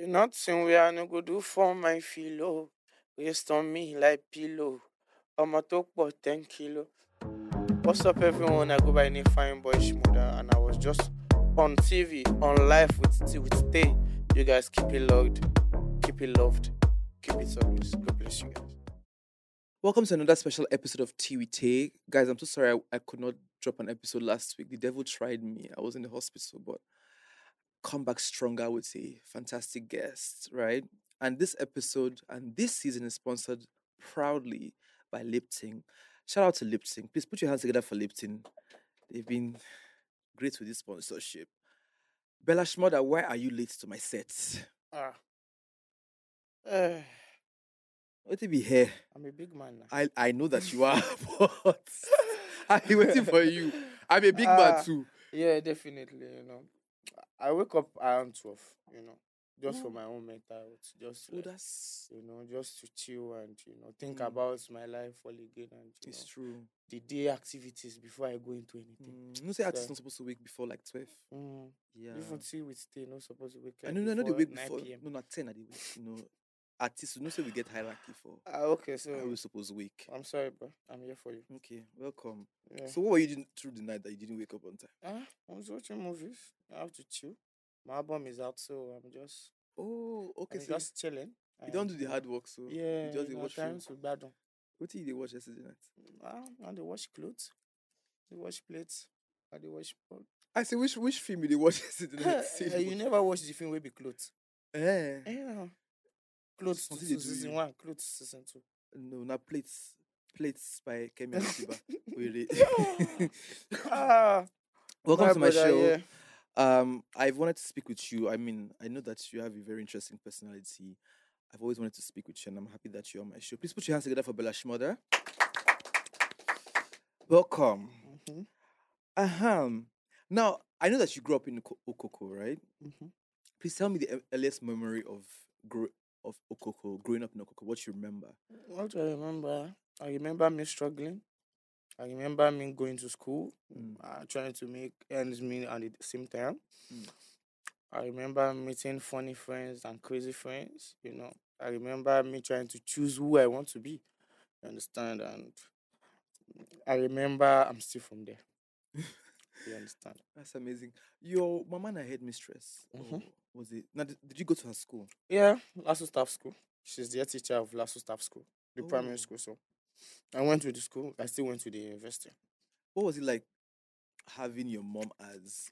So nothing we are no go do for my filo. Rest on me like pillow. I'ma talk about 10 kilo. What's up everyone? I go by name Fine Boy Shmurda and I was just on TV, on live with with Tay. You guys keep it logged, keep it loved, keep it service. God bless you guys. Welcome to another special episode of Tea with Tay. Guys, I'm so sorry I, I could not drop an episode last week. The devil tried me. I was in the hospital, but come back stronger with a fantastic guest, right? And this episode and this season is sponsored proudly by Lipton. Shout out to Lipton. Please put your hands together for Lipton. They've been great with this sponsorship. Bella Shmurda, why are you late to my set? Ah. Uh, What did be here? I'm a big man now. I, I know that you are, but been waiting for you. I'm a big Ah, man too. Yeah, definitely. You know, I wake up around twelve. You know, just for Oh. my own mental health, just to, Oh, like, you know, just to chill and you know think Mm. about my life all again and it's know, true. the day activities before I go into anything. Mm, you say artists So- not supposed to wake before like 12. Mm. Yeah. Even till we stay, not supposed to wake I know, I know they before 9 before. PM. No, not 10 at the wake. You know, artists, you know, say we get hierarchy for Ah, okay, so how we supposed to wake. I'm sorry, bro. I'm here for you. Okay, welcome. Yeah. So, what were you doing through the night that you didn't wake up on time? Ah, I was watching movies. I have to chill. My album is out, so I'm just, Oh, okay. So, just chilling. you don't do the hard work, so Yeah, you just you know, watch trying film. to battle. What did you watch yesterday night? Ah, and they wash clothes. They wash plates. And they wash pot. I say, which which film you did watch yesterday night? Say Eh, you never watch the film be clothes. Eh. Yeah. Clothes to season one, clothes season two. No, not plates. Plates by Kemi Adetiba. Really. ah, Welcome my to my brother, show. yeah. Um, I've wanted to speak with you. I mean, I know that you have a very interesting personality. I've always wanted to speak with you, and I'm happy that you're on my show. Please put your hands together for Bella Shmurda. Welcome. Mhm, Ahem. Now, I know that you grew up in Oko- Okoko, right? mhm. Please tell me the earliest memory of grow of Okoko, growing up in Okoko. What you remember? What do I remember? I remember me struggling. I remember me going to school, Mm. uh, trying to make ends meet at the same time. Mm. I remember meeting funny friends and crazy friends. You know, I remember me trying to choose who I want to be. You understand? And I remember I'm still from there. you understand? That's amazing. Your mama and headmistress. Mhm. or Was it? Now, did, did you go to her school? Yeah, LASU Staff School. She's the head teacher of LASU Staff School, the Oh. primary school. So I went to the school. I still went to the university. What was it like having your mom as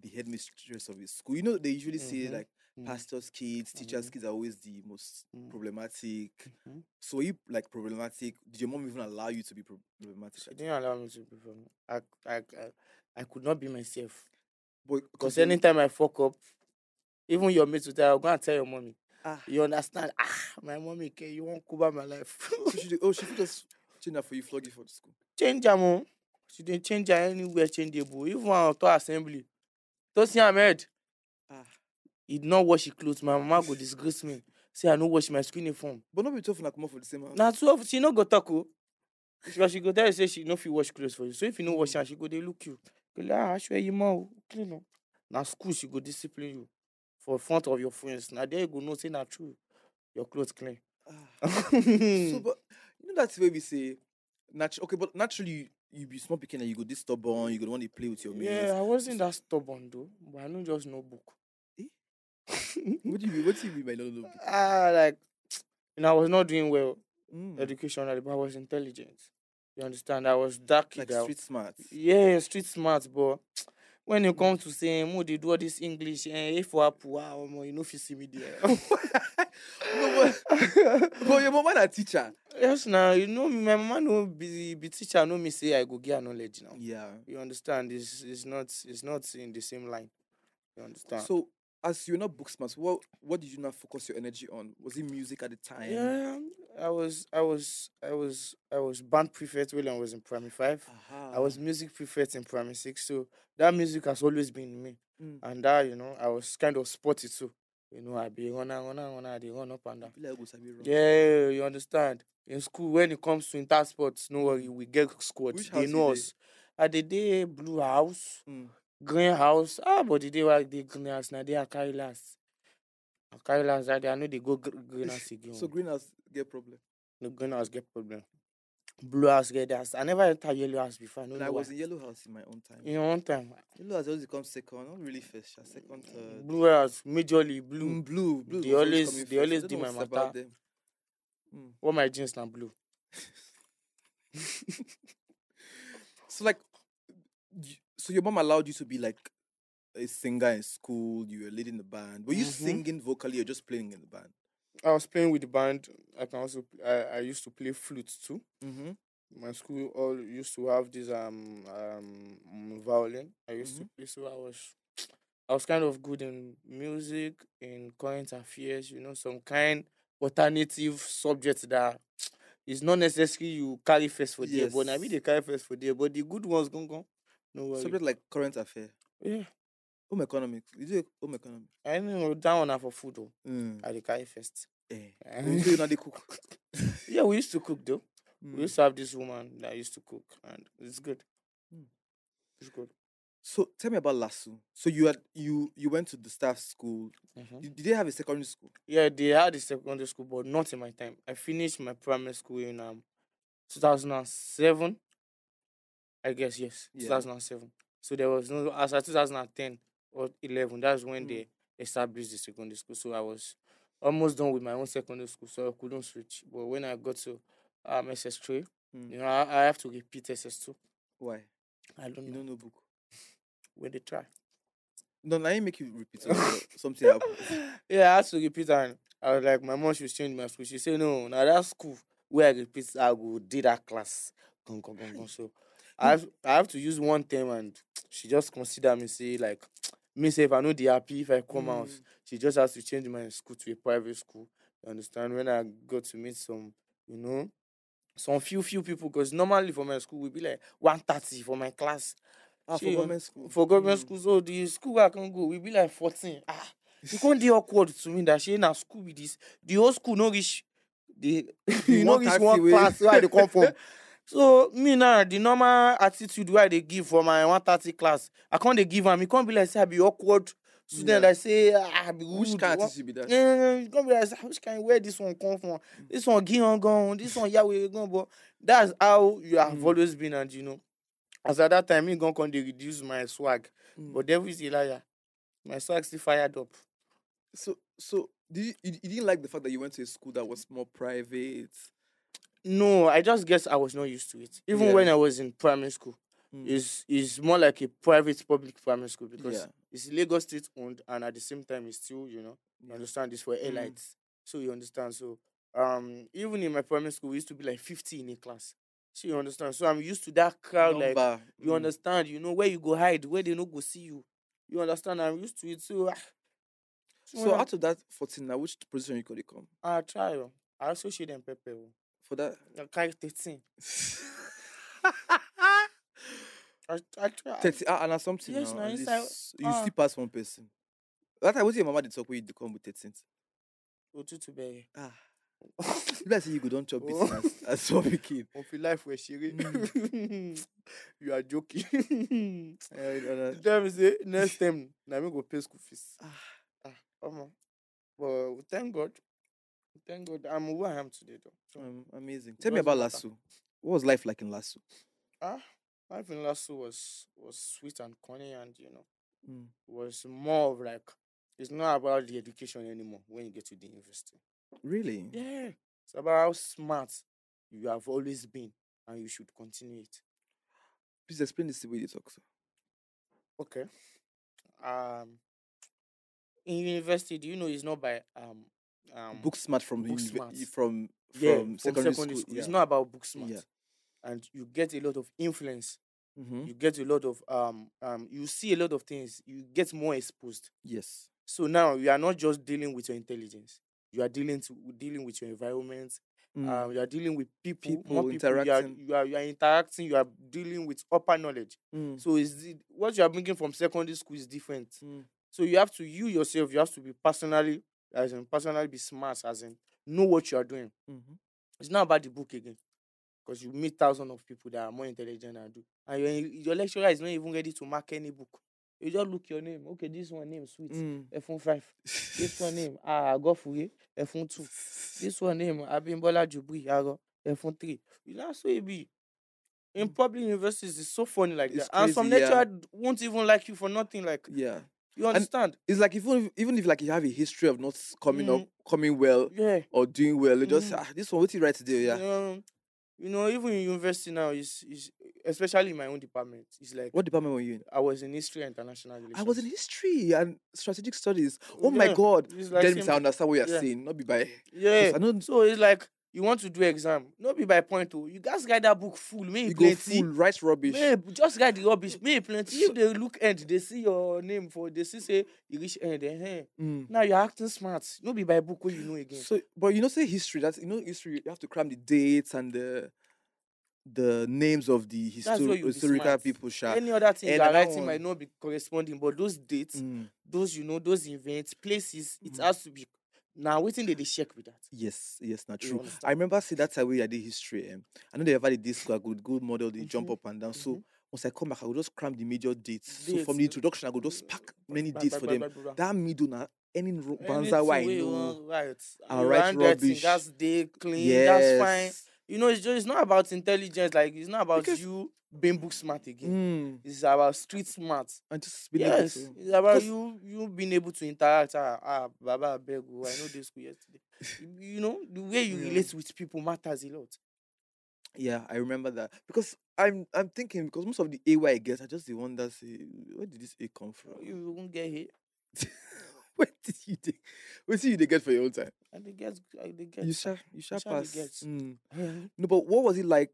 the headmistress of a school? You know, they usually say Mhm. like Mm. pastors' kids, teachers' Mhm. kids are always the most Mm. problematic. Mhm. So were you like problematic? Did your mom even allow you to be problematic? She didn't allow me to be from. I, I, I, I could not be myself. But Because anytime I fuck up, even your mates will tell I'll go and tell your mommy. ah, You understand? Ah, my mommy, care, you won't cover my life. so she did- oh, she just change that for you, flog you for the school. change am o. She didn't change her anywhere changeable. Even on to assembly. Tosin Ahmed, he not wash his clothes my mama go disgrace me say i no wash my school uniform But not be tough and come for the same house. na twelve she no go talk because she go tell you say she no fit wash clothes for you so if you no wash am she go dey look you go like ah aṣọ ẹyin mọ o clean o na school she go discipline you for front of your friends Now there you go know say na true your clothes clean. Ah. so, but you know that's where we say, natu- okay, but naturally you, be small picking and you go this stubborn, you go want to play with your mates. yeah, I wasn't that stubborn though, but I know just know book. what do you mean? What do you mean by no no? Ah, like you know, I was not doing well Mm. educationally, but I was intelligent. You understand? I was that. Like street smart. Yeah, street smart, but when you come to say, "Mo, they do all this English," eh, if for apple, ah, omo, you know, if you see me there. no, but, but your mama na teacher. yes, now you know, my mama no be be teacher. No, me say I go get knowledge now. Yeah. You understand? It's it's not it's not in the same line. You understand? So as you're not book smart, what what did you not focus your energy on? Was it music at the time? yeah, I was I was I was I was band prefect when I was in primary five. Aha. I was music prefect in primary six, so that music has always been me. Mm. And that, you know, I was kind of sporty too. You know, I be runner, runner, runner, I dey run up and down. Be like, "Oh, Sabi run." Yeah, you understand. In school, when it comes to inter sports, no worry, we get squads. They know us. At the day blue house, Mm. Green house. Ah, but the day why they green house, now they are carry last. I carry last that day. I know they go gr- green house again. So greenhouse get problem. the green house get problem. Blue house get that. I never enter yellow house before. I And I was in yellow house in my own time. in your own time, Yellow house always come second, not really first, sha, second, third. blue house, majorly blue. Mm, blue, blue. They always- they always do my matter. them. Mm. What my jeans now blue. So like, so your mom allowed you to be like a singer in school. You were leading the band. Were you Mhm. singing vocally or just playing in the band? I was playing with the band. I can also I, I used to play flute too. Mm-hmm. My school all used to have this um um violin. I used to play, so I was I was kind of good in music, in current affairs. You know, some kind alternative subject that is not necessarily you carry first for there, but I mean Yes. they carry first for there. But the good ones gon go. No worry. Subject like current affair, yeah, home economics. You do home economics. I know that one for food though. Mm. I dey carry first. Eh. Eh. You know they cook. Yeah, we used to cook though. Mm. We used to have this woman that used to cook, and it's good. Mm. It's good. So tell me about LASU. So you had you you went to the staff school. Mhm. Did, did they have a secondary school? Yeah, they had a secondary school, but not in my time. I finished my primary school in um 2007. I guess yes, Yeah. 2007. So there was no as at 2010 or 11. That's when Mm. they established the secondary school. So I was almost done with my own secondary school, so I couldn't switch. But when I got to um SS3, Mm. you know, I, I have to repeat SS2. Why? I don't You know don't know book. when they try. No, now you make you repeat something. something happened. yeah, I had to repeat and I was like, my mom should change my school. She said, no, now that school where I repeat, I go did that class. So I have, I have to use one term and she just consider me say like me say if I know the happy if I come out, Mm. she just has to change my school to a private school. You understand? When I got to meet some, you know, some few few people because normally for my school we be like 130 for my class. Ah, for Shey, government school. For government Mm. school, so the school I can go, we be like 14. Ah, you can't dey awkward to me that she na school with this. The whole school no reach the you no reach 130 one class where they come from. So me now, the normal attitude where they give for my 130 class, I can't they give am. E can't be like say I be awkward student Yeah. that say ah, I be Which rude. kind of What- attitude be that? yeah, you can't be like, "Ah, which kind where this one come from? This one gone, this one Yahweh gone, but that's how you have Mm. always been, and you know. As at that time, me gonna come they reduce my swag. Mm. But devil is a liar. My swag still fired up. So, so did you, you, you didn't like the fact that you went to a school that was more private? No, I just guess I was not used to it. Even Yeah. when I was in primary school, Mm. it's it's more like a private public primary school because Yeah. it's Lagos State owned and at the same time it's still, you know, you understand this for Mm. elites. So you understand. So um even in my primary school we used to be like 50 in a class. So you understand. So I'm used to that crowd like you mm. understand, you know where you go hide, where they no go see you. You understand? I'm used to it. So ah, So out of that 14 now, which position you could come? I try. I also shade them pepper. For that? I carry 13. I, I try. 30, ah, and something Yes, now. at inside- least you ah. still pass one person. That time, was your mama did talk with you come with 13th? Òtútù bẹ̀rẹ̀. Ah. Like say you go don't chop beating as, small pikin. Mo fi life wẹ̀ ṣeré. Mm. You are joking. No, no. Tell me say next time na me go pay school fees. Ah. Ah, omo. But thank God. Thank God. I'm who I am today though. So, Um, amazing. Tell me about. LASU. What was life like in LASU? ah, life in LASU was was sweet and corny, and you know Mm. was more of like it's not about the education anymore when you get to the university. Really? Yeah. It's about how smart you have always been and you should continue it. Please explain this the way you talk. Sir. Okay. Um in university, do you know it's not by um um book smart from book smart. from yeah, from secondary, school. It's yeah. not about book smart. Yeah. And you get a lot of influence. Mhm. You get a lot of um um you see a lot of things. You get more exposed. Yes. So now you are not just dealing with your intelligence. You are dealing to dealing with your environment. Mm. Um, you are dealing with people, People, more people. You are, interacting. you are you are interacting. You are dealing with upper knowledge. Mm. So is the, what you are bringing from secondary school is different. Mm. So you have to you yourself. You have to be personally as in personally be smart as in know what you are doing. Mhm. It's not about the book again. Because you meet thousands of people that are more intelligent than you. And your, your lecturer is not even ready to mark any book. You just look your name. Okay, this one name sweet. Mm. F1 5. This one name ah Gofuye. F1 2. This one name Abimbola Jubri Yaro. F1 3. You know so it be. In public universities, it's so funny like Mm. It's that. And some crazy, yeah. lecturer won't even like you for nothing. Like Yeah. You understand? It's like even if, even if like you have a history of not coming up, Mhm. coming well Yeah. or doing well, you just Mhm. ah, this one what you write today, yeah. You know, you know, even in university now is is especially in my own department. It's like What department were you in? I was in history and international relations. I was in history and strategic studies. Oh my god. it's like then I understand what you're Yeah. saying. Not be by Yeah. I know So it's like you want to do exam, not be by point two. You guys get that book full, may you you go plenty. full write rubbish. May just get the rubbish, may plenty. If they look end, they see your name for they see say you reach end. Eh, Mm. Now you're acting smart. No be by book where you know again. So, but you know, say history. That's you know, history. You have to cram the dates and the the names of the you historical people. Sha. Any other thing Eh, you are writing might not be corresponding, but those dates, Mm. those you know, those events, places, it Mm. has to be. Now waiting they, they check with that. Yes, yes, not true. I remember see that time we I did history. Um, I know they ever did this school. I could go model, they jump Mhm, up and down. So mhm. once I come back, I would just cram the major dates. So from the uh, introduction, I could just pack many Blah, dates for them. That middle now, any ro- banza why I you know. wan write, I'll write rubbish. That's day clean. That's fine. You know, it's just it's not about intelligence. Like it's not about Because- you being book smart again. Mm. It's about street smart. And just being able Yes, to- it's about you you being able to interact. Ah, ah Baba beg you, I know this school yesterday. You- know the way you Yeah. relate with people matters a lot. Yeah, I remember that because I'm I'm thinking because most of the A I get, are just the one that say, where did this A come from? You won't get hit. where did you take? Where did you get for your own time? And they get, they get. You shall you shall pass. Mm. No, but what was it like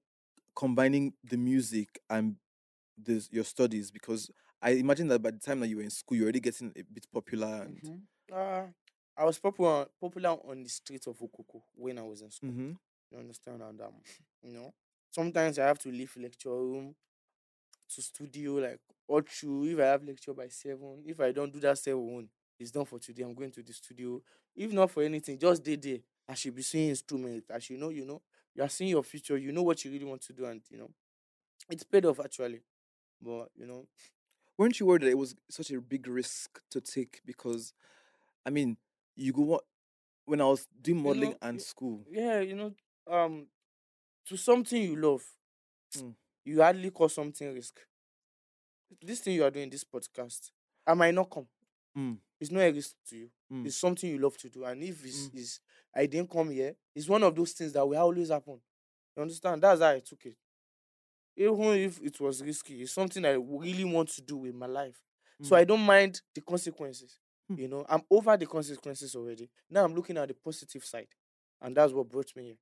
combining the music and this, your studies? Because I imagine that by the time that you were in school, you're already getting a bit popular. And Mhm. Uh, I was popular popular on the streets of Okoko when I was in school. Mhm. You understand? And um, you know, sometimes I have to leave lecture room to studio like or through if I have lecture by seven. If I don't do that seven, it's done for today. I'm going to the studio. If not for anything, just day day. I should be seeing instrument. I should know, you know, you are seeing your future. You know what you really want to do, and you know, it's paid off actually. But you know, weren't you worried that it was such a big risk to take? Because, I mean, you go when I was doing modeling know, and school. yeah, you know, um, to something you love, Mm. you hardly call something risk. This thing you are doing, this podcast, I might not come. Mm. It's not a risk to you. Mm. It's something you love to do, and if it's, Mm. is I didn't come here, it's one of those things that will always happen. You understand? That's how I took it. Even if it was risky, it's something I really want to do with my life. So Mm. I don't mind the consequences. Hmm. You know, I'm over the consequences already. Now I'm looking at the positive side, and that's what brought me here.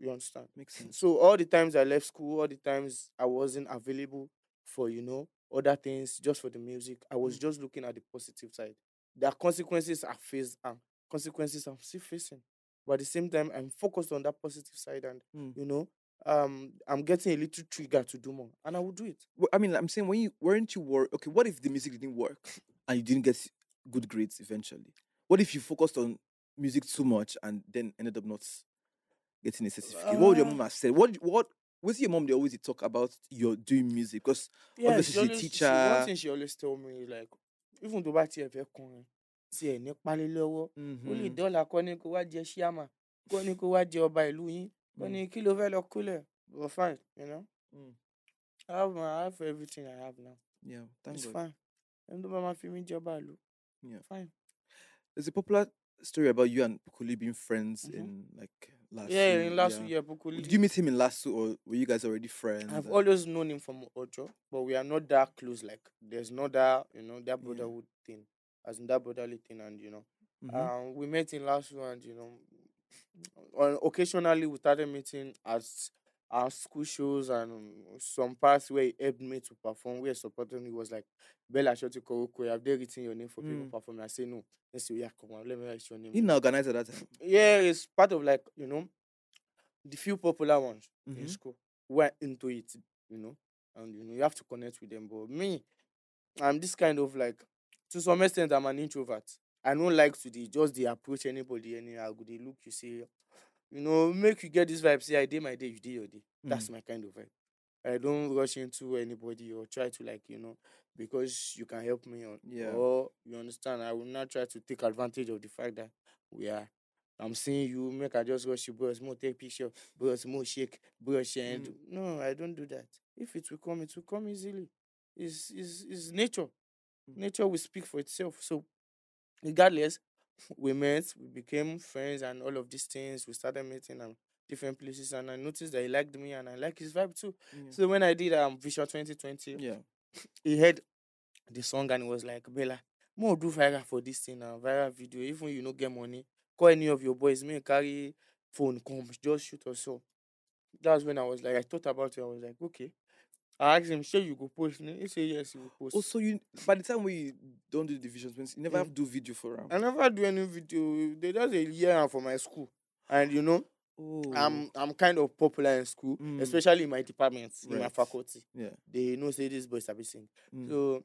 You understand? Makes sense. So all the times I left school, all the times I wasn't available for you know other things, just for the music, I was Mm. just looking at the positive side. There are consequences I faced and consequences I'm still facing, but at the same time I'm focused on that positive side, and Mm. you know, um, I'm getting a little trigger to do more, and I will do it. Well, I mean, I'm saying when you weren't you worried? Okay, what if the music didn't work and you didn't get good grades eventually? What if you focused on music too much and then ended up not getting a certificate? what would your Uh, mom have said? What what was your mom? They always talk about your doing music because Yeah, obviously she a always, she, teacher. one thing she always tell me like, even tó bá tiẹ̀ fẹ́ kọrin, tiẹ̀ ní pálí lọ́wọ́, ó lè Mhm. dọ́là kọ́ ní kó wá jẹ ṣíàmà, kọ́ ní kó wá jẹ ọba ìlú yín, kọ́ Mm. ní kí ló fẹ́ lọ kúlẹ̀. But fine, you know. Mm. I have my, I have everything I have now. Yeah, thank It's God. fine. Ẹni tó bá máa fi mí jẹ ọba ìlú, Yeah. fine. There's a popular story about you and Kuli being friends Mhm. in like last Yeah, in last yeah. year, Poco Lee. Did you meet him in LASU or were you guys already friends? I've and- always known him from Ojo, but we are not that close. Like, there's not that, you know, that Yeah. brotherhood thing, as in that brotherly thing, and you know, Mhm. um, we met in last year, and you know, on occasionally we started meeting at our school shows and some parts where he helped me to perform. Where he supported me was like, Bella Shoti Koroko, have they written your name for people Mm. performing? I say no. They say, yeah, come on, let me write your name. He now organized at that. Yeah, it's part of like, you know, the few popular ones in Mhm. school who are into it, you know, and you know, you have to connect with them. But me, I'm this kind of like, to some extent, I'm an introvert. I don't like to the just the approach anybody anyhow. They look, you say, you know, make you get this vibe. Say, I did my day, you did your day. That's my kind of vibe. I don't rush into anybody or try to like, you know, because you can help me or, Yeah. or you understand. I will not try to take advantage of the fact that we are. I'm seeing you, make I just rush you, bros, more take picture, bros, more shake, brush and Mm. no, I don't do that. If it will come, it will come easily. It's it's, it's nature. Mm. Nature will speak for itself. So regardless, we met, we became friends and all of these things. We started meeting at different places and I noticed that he liked me and I like his vibe too. Yeah. So when I did um Vision 2020, Yeah. he heard the song and he was like, Bella, more do viral for this thing now, viral video. Even you no get money, call any of your boys, me carry phone, come, just shoot us up. That's when I was like, I thought about it. I was like, okay. I asked him, sure you go post? ne?" He said yes, he will post. Also, you by the time we don't do the divisions, you never Mm. have to do video for them. I never do any video. They just a year for my school, and you know, Oh, I'm I'm kind of popular in school, Mm. especially in my department, in my faculty. yeah. They know say this boy sabi sing. Mm. So,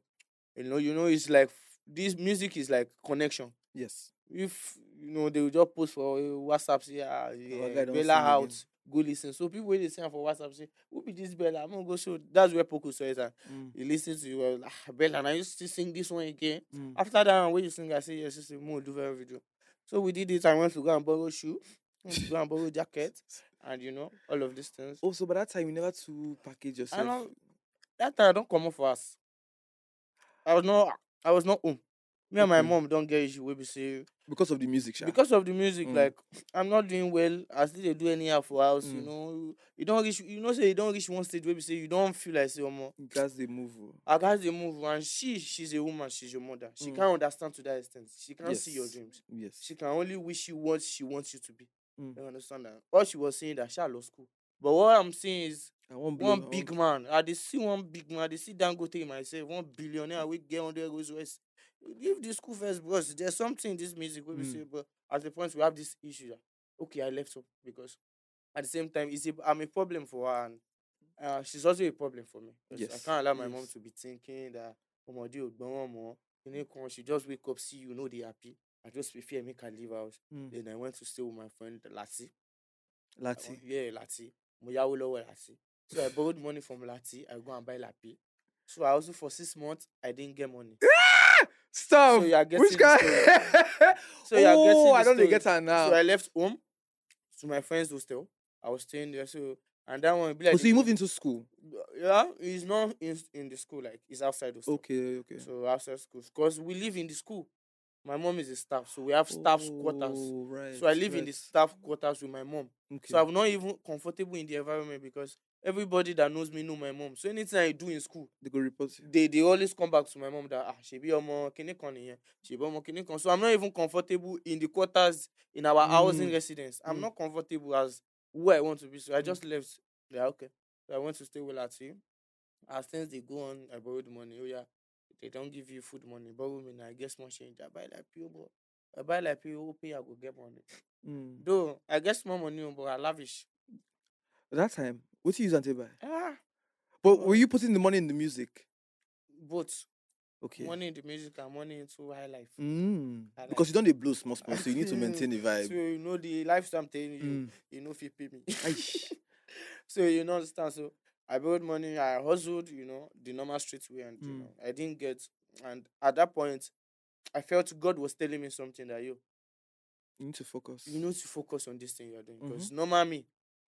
you know, you know, it's like this music is like connection. Yes. If you know, they will just post for WhatsApp say, ah, yeah, Bella out. Go listen. So people when they sing for WhatsApp say, who be this Bella? I'm gonna go show. That's where Poco says that. Mm. He listens to you, well, ah, Bella, now you still sing this one again. Mm. After that, when you sing, I say, yes, it's more do very video. So we did it. I went to go and borrow shoe, to go and borrow jacket, and you know, all of these things. Also, by that time, you never to package yourself. I know that time I don't come for us. I was not I was not home. Me and my Okay. mom don't get issue wey be say because of the music, sha. because of the music, Mm. like I'm not doing well. I still dey do anyhow for house, you Mm. know. You don't reach you know say you don't reach one stage where be say you don't feel like say omo. That's the move. oh. I got the move and she she's a woman, she's your mother. She Mm. can't understand to that extent. She can't see your Yes. dreams. Yes. She can only wish you what she wants you to be. Mm. You understand that? All she was saying that she lost school. But what I'm saying is I blow, one I big want- man. I dey see one big man. I dey see Dangote myself, one billionaire we get hundred Rolls Royce. Give the school first, bros. There's something in this music where we Mm. say, but at the point we have this issue. that, Okay, I left up because at the same time, it's a, I'm a problem for her, and uh, she's also a problem for me. 'cause I Yes, can't allow my mom yes. to be thinking that ọmọdé ò gbọ́n mọ́. You know, come, she just wake up, see you know they happy. I just prefer make her leave house. Mm. Then I went to stay with my friend Lati. Lati. want- Yeah, Lati. Mo yáwó lọ́wọ́ Lati. So I borrowed money from Lati. I go and buy Lapi. So I also for six months I didn't get money. Stop. So you are Which getting guy? So you are oh, getting I don't story. get her now. So I left home to my friend's hostel. I was staying there. So and that one be oh, like oh, so you moved into school? Yeah, he's not in in the school. Like he's outside the school. Okay, okay. So outside school, because we live in the school. My mom is a staff, so we have quarters. Oh, right. So I live in the staff quarters with my mom. Okay. So I'm not even comfortable in the environment because everybody that knows me know my mom. So anything I do in school, they go report you. they they always come back to my mom that ah she be omo kini kan she be omo kini kan. So I'm not even comfortable in the quarters in our housing Mm. residence. I'm Mm. not comfortable as who I want to be. So I just left. Yeah, okay. So I went to stay with Lati. As things they go on, I borrowed money. Oh yeah, they don't give you food money. Borrow me now. I get small change. I buy like pure, but I buy like pure. Pay I go get money. Mm. Though I get small money, oh, but I lavish. At that time, what you use buy? Ah, But were you putting the money in the music? both. Okay. money in the music and money into high life. Mm. Because you don't dey blow small small, so you need to maintain the vibe. So you know the lifestyle I'm telling you, Mm. you know if you pay me. So you know understand. So I borrowed money, I hustled, you know, the normal street way, and you Mm. know, I didn't get. And at that point, I felt God was telling me something that you, You need to focus. you need to focus on this thing you're doing. Because Mm-hmm. normal me,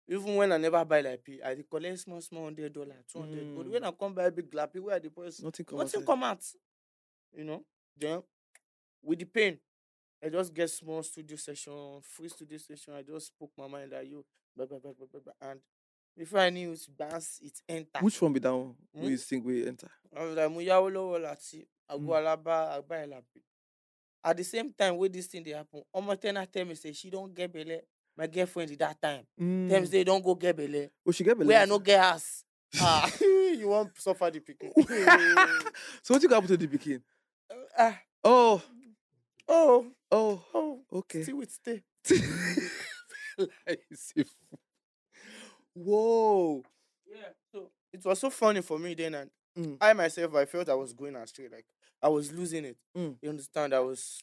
even when I never buy like P, I dey collect small, small hundred dollar, two hundred. But Mm. when I come buy big lappy, where the price, Nothing come nothing outside. come out. You know, then with the pain, I just get small studio session, free studio session. I just spoke my mind that you, blah, blah, blah, blah, blah, blah. and before I knew it, bounce, it enter. Which one be that one? Hmm? Where you think we enter? I was like, mo yáwó lọ́wọ́ láti àgọ́ Mm. alábá àgbá ẹ̀ làpè. At the same time wey this thing dey happen, ọmọ ten tell me say she don get belle. My girlfriend at that time Mm. say don go get belle. Oh, she get belle. Where I no get house. Ah, you wan suffer the pikin. so what you got to the pikin? ah, Oh, oh, oh, oh, okay. See with stay. See, Whoa. Yeah. So it was so funny for me then, and Mm. I myself, I felt I was going astray. Like I was losing it. Mm. You understand? I was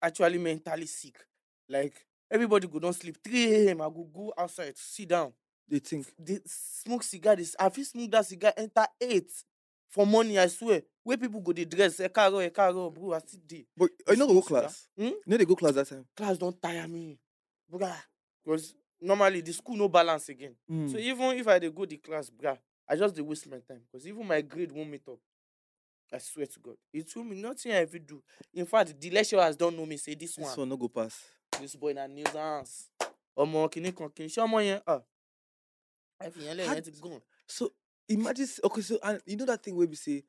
actually mentally sick. Like everybody could not sleep. 3 a.m. I could go outside, sit down, They think. they smoke cigar. This I feel smoke that cigar enter eight for money. I swear. Where people go they dress, a car, a car, bro. I still dey. But They you know go class. Hmm? You know they go class that time. Class don't tire me, because normally the school no balance again. So Mm. even if I dey go the class, bruh, I just dey waste my time because even my grade won't meet up. I swear to God, it will me nothing I ever do. In fact, the lecturers don't know me. Say this, This one, one no go pass. This boy na nuisance. Ọmọ kìíní kan kìíní ṣé ọmọ yẹn ah ẹ fi yẹn ti gùn. So imagine. Okay, so and you know that thing where we say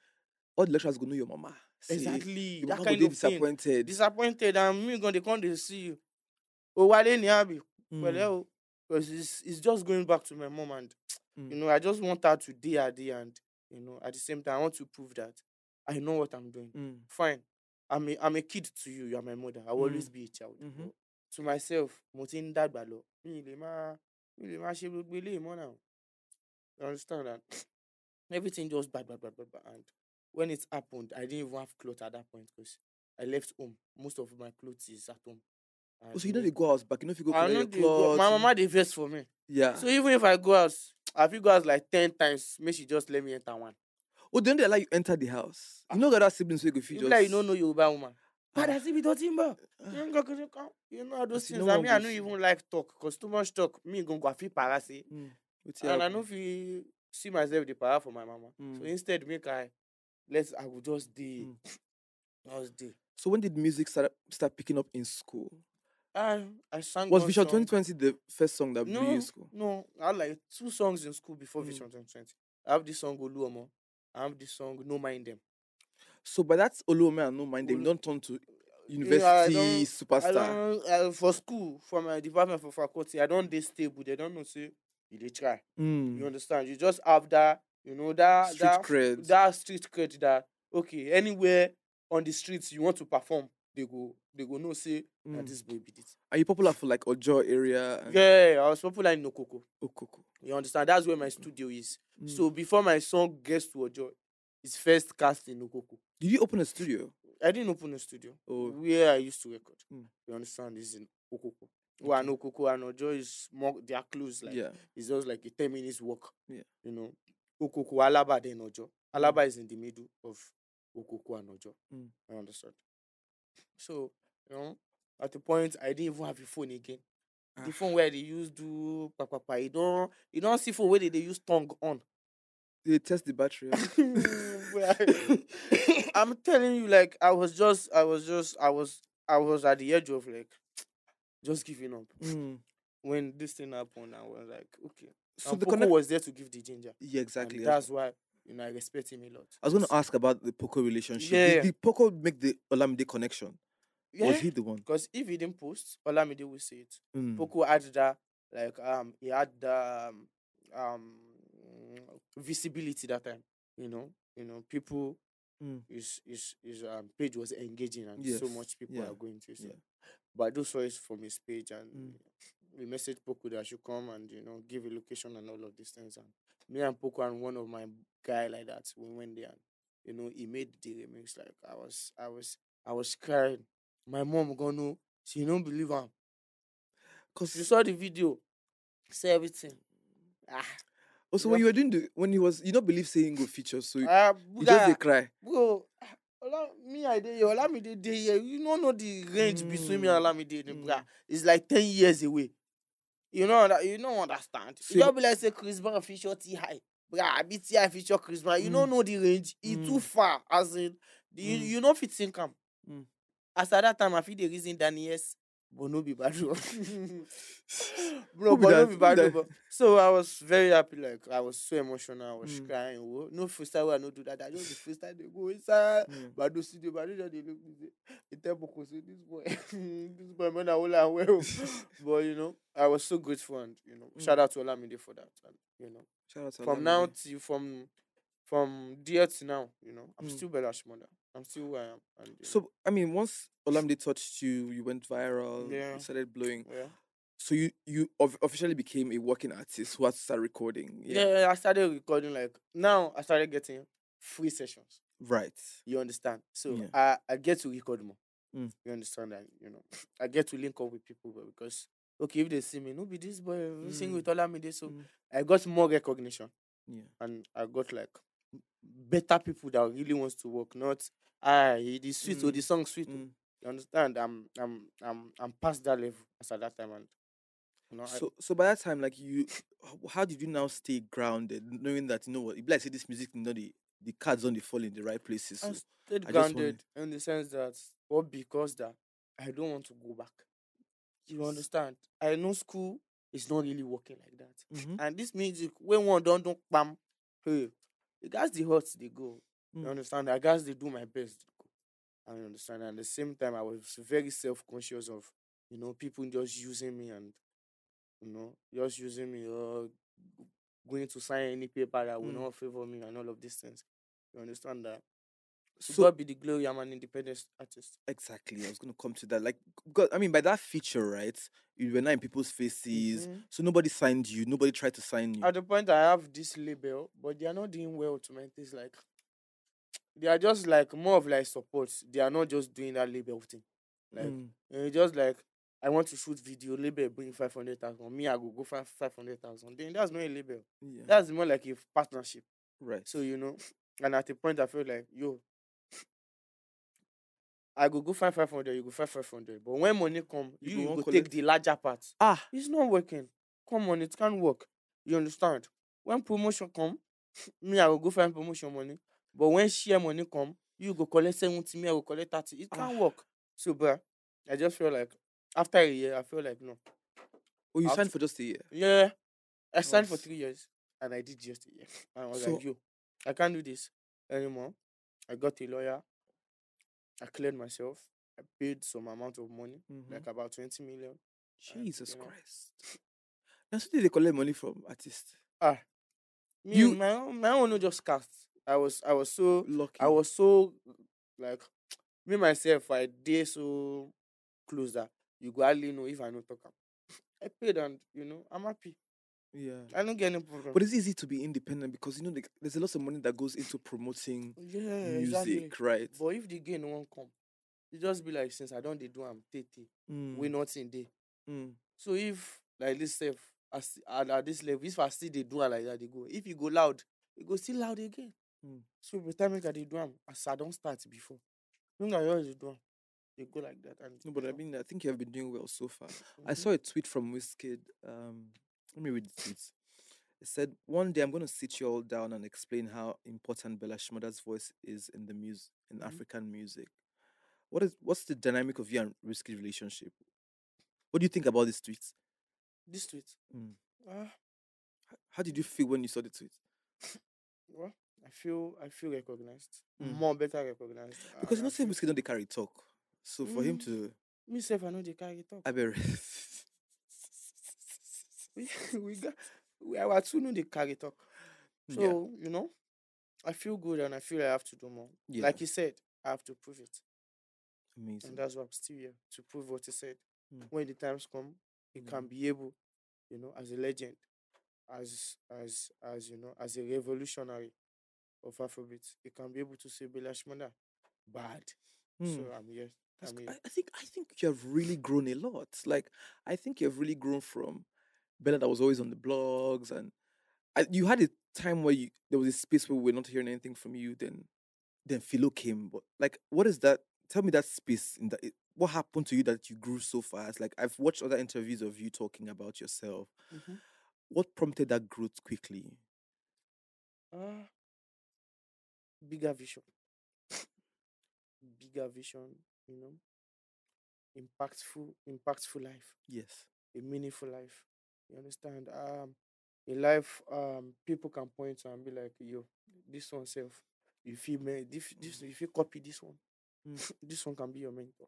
all the lecturers go know your mama. Say, Exactly Your that mama kind go dey of thing. disappointed. Disappointed and me gan dey come dey see you. O wálé ní àbí Mm, pẹ̀lẹ́ o because it's it's just going back to my mom and Mm. you know I just want her to dey her day and you know at the same time I want to prove that I know what I'm doing. mm, fine i'm a i'm a kid to you you are my mother i will always Mhm. be a child Mhm. To myself mo ti ń dàgbà lọ mi ì lè máa mi ì lè máa ṣe gbogbo eléyìí mọ́ náà you understand that everything just bad bad bad and when it happened i didn't even have clothes at that point because i left home most of my clothes is at home Oh, so you know they go house back. You know if you go collect no your dey clothes. my mama dey vex for me Yeah. so even if i go out i fit go out like ten times make she just let me enter one oh, then they allow you enter the house. You know, got that siblings who go fit you just. be like you no know yoruba woman Ah. Padà síbi tó ti ń bọ̀ Ah. You know all those things. no I mean, I no see. even like talk because too much talk. Me go go feel para say, and I no fit see myself the para for my mama. So Mm. instead, make I let's I will just dey, Mm. just dey. So when did music start start picking up in school? I I sang. Was Vision song. 2020 the first song that blew you No, in school? no. I had like two songs in school before Mm. Vision 2020. I have this song Oluomo. I have this song No Mind Them. So by that and no mind them, Olu- don't turn to university know, I don't- I don't uh, for school for my department for faculty. I don't dey stable. They don't know say you dey try. Mm. You understand? You just have that, you know, that Street that cred. that street cred that okay, anywhere on the streets you want to perform, they go they go know say Mm. this boy be this. Are you popular for like Ojo area? And Yeah, I was popular in Okoko. Okoko. You understand? That's where my studio is. Mm. So before my song gets to Ojo, it's first cast in Okoko. Did you open a studio? I didn't open a studio. Oh. Where I used to record. Mm. You understand? This is in Okoko. Well, and Okoko and Ojo is more they are close. Like yeah. it's just like a 10 minutes walk. Yeah. You know, Okoko, Alaba, then Ojo. Alaba is in the middle of Okoko and Ojo. Mm. I understand. So, you know, at the point I didn't even have a phone again. Ah. The phone where they use do papa, you don't you don't see phone where they, they use tongue on. They test the battery. I'm telling you, like I was just, I was just, I was, I was at the edge of like just giving up Mm. when this thing happened. I was like, okay. So and the Poco connect. was there to give the ginger. Yeah, And exactly. that's why you know I respect him a lot. I was going to ask about the Poco relationship. Yeah, Did, did Poco make the Olamide connection? yeah, Was he the one? because if he didn't post, Olamide will see it. Mm. Poco had that like um he had the um, um visibility that time. You know, you know people. Mm. His his his um, page was engaging and so much people yeah, are going to. So. yeah. But do saw from his page and Mm. we messaged Poco that I should come and you know give a location and all of these things. And me and Poco and one of my guy like that, we went there and you know, he made the remix. Like I was, I was, I was crying. My mom gonna know. She don't believe him. Cause she saw the video, say everything. Ah, Also, when you were doing the when he was, you don't believe saying go feature, so you, ah, you just dey cry. bro ah, Ola, me i dey here olamide dey here you no know the range between me and olamide mm. bra it's like ten years away you know under- you no understand So you- just be like say chris brown feature ti bra abi ti feature chris brown you no Mm. know the range too Mm. far as in the, you, Mm. you no fit think am Mm. as at that time i fit dey reason daniels Bono bi badro. Bro, bono bi badro. Bo. Bon. So, I was very happy. Like, I was so emotional. I was mm. crying. Wo. No first time I no do that. I just the first time they go inside. Mm. Badro see the badro just they look me say, "It tell Boko say this boy, this boy man I will I well." but you know, I was so grateful and you know, mm. shout out to Olamide for that. And, you know, shout out to from Olamide. now to from from there to now, you know, I'm mm. still Bella Shmonda. I'm still who I am. And, know, So I mean, once Olamide touched you, you went viral. Yeah. You started blowing. yeah. So you you of- officially became a working artist who had to start recording. yeah, I started recording like now. I started getting free sessions. Right. You understand? So Yeah. I, I get to record more. Mm. You understand that? You know, I get to link up with people because okay, if they see me, no be this boy, we sing Mm. with Olamide. So Mm. I got more recognition Yeah. and I got like better people that really wants to work. Not ah, it is sweet or Mm. the song sweet. oh." Mm. You understand? I'm I'm I'm I'm past that level as at that time and you know I- So so by that time, like you, how did you now stay grounded, knowing that you know what? If like say this music, you know the the cards don't fall in the right places. I So stayed I just wanna- grounded in the sense that, or because that I don't want to go back. You understand? I know school is not really working like that. Mhm. And this music, when one don't don't bam, hey, the guys the hurt, they go. You Mm. understand? I guys they do my best. I understand. And at the same time, I was very self conscious of, you know, people just using me and, you know, just using me or going to sign any paper that will Mm. not favor me and all of these things. You understand that? To So God be the glory. I'm an independent artist. exactly, I was gonna come to that. Like, God, I mean, by that feature, right? You were not in people's faces, Mhm. so nobody signed you. Nobody tried to sign you. At the point I have this label, but they are not doing well to make this like. They are just like more of like support. They are not just doing that label thing. Like Mm. just like I want to shoot video, label bring five hundred thousand. Me, I go go hundred thousand. Then that's not a label. Yeah. That's more like a partnership. right. So you know, and at the point I feel like yo, I go go find five hundred, you go find five hundred. But when money come, You you, go go take the larger part. ah, It's not working. Come on, it can't work. You understand? When promotion come, me I will go find promotion money. But when share money come, you go collect seventy, me I will collect thirty. It can't Ah. work. So, bruh, I just feel like after a year, I feel like no. oh, you I've- signed for just a year. Yeah, I signed for Nice. three years and I did just a year. And I was So- like, yo, I can't do this anymore. I got a lawyer. I cleared myself. I paid some amount of money, Mhm. like about 20 million. Jesus know, Christ. Now, so did they collect money from artists? Ah, me, You- my own, my own just cast. I was, I was so, Lucky. I was so, like, me myself. I did so close that you go hardly know if I no talk. I paid and you know I'm happy. Yeah. I don't get any problem. But it's easy to be independent because you know like, there's a lot of money that goes into promoting yeah, music, exactly. right? But if the gain won't come, it just be like since I don't they do am tete, Mm, we nothing dey. mm. So if like this self as at, at this level, if I still they do like that, they go. If you go loud, it go still loud again. Mm. So by the time I dey do am, as I don't start before, make I always do am, they go like that. And No, but I mean, I think you have been doing well so far. I mhm. saw a tweet from Wizkid. Um, let me read the tweet. It said, "One day I'm going to sit you all down and explain how important Bella Shmurda's voice is in the music in Mhm. African music. What is what's the dynamic of you and Wizkid relationship? What do you think about this tweet? this tweet. Mm. Ah, How did you feel when you saw the tweet? well, I feel I feel recognized, Mm. more better recognized. Because you and know, feel- Wizkid don't they carry talk. So for him Mm. to, me self I know they carry talk. I bet. we we got we our know they carry talk. So yeah. you know, I feel good and I feel I have to do more. Yeah. Like you said, I have to prove it, Amazing. and that's why I'm still here to prove what he said. Mm. When the times come, he can Mm. be able, you know, as a legend, as as as you know, as a revolutionary, of Afrobeat, you can be able to say Bella Shmurda bad. Hmm. So I'm here. That's I'm g- here. I, I think I think you have really grown a lot. Like I think you have really grown from Bella that was always on the blogs, and I, you had a time where you there was a space where we were not hearing anything from you. Then then Philo came. But like, what is that? Tell me that space in that. it- What happened to you that you grew so fast? Like I've watched other interviews of you talking about yourself. Mhm. What prompted that growth quickly? Ah, bigger vision. bigger vision, you know. Impactful, impactful life. Yes. a meaningful life. You understand? Um, in life um people can point to and be like, yo, this one self, If you feel me, this, this if you copy this one, Mm. this one can be your mentor.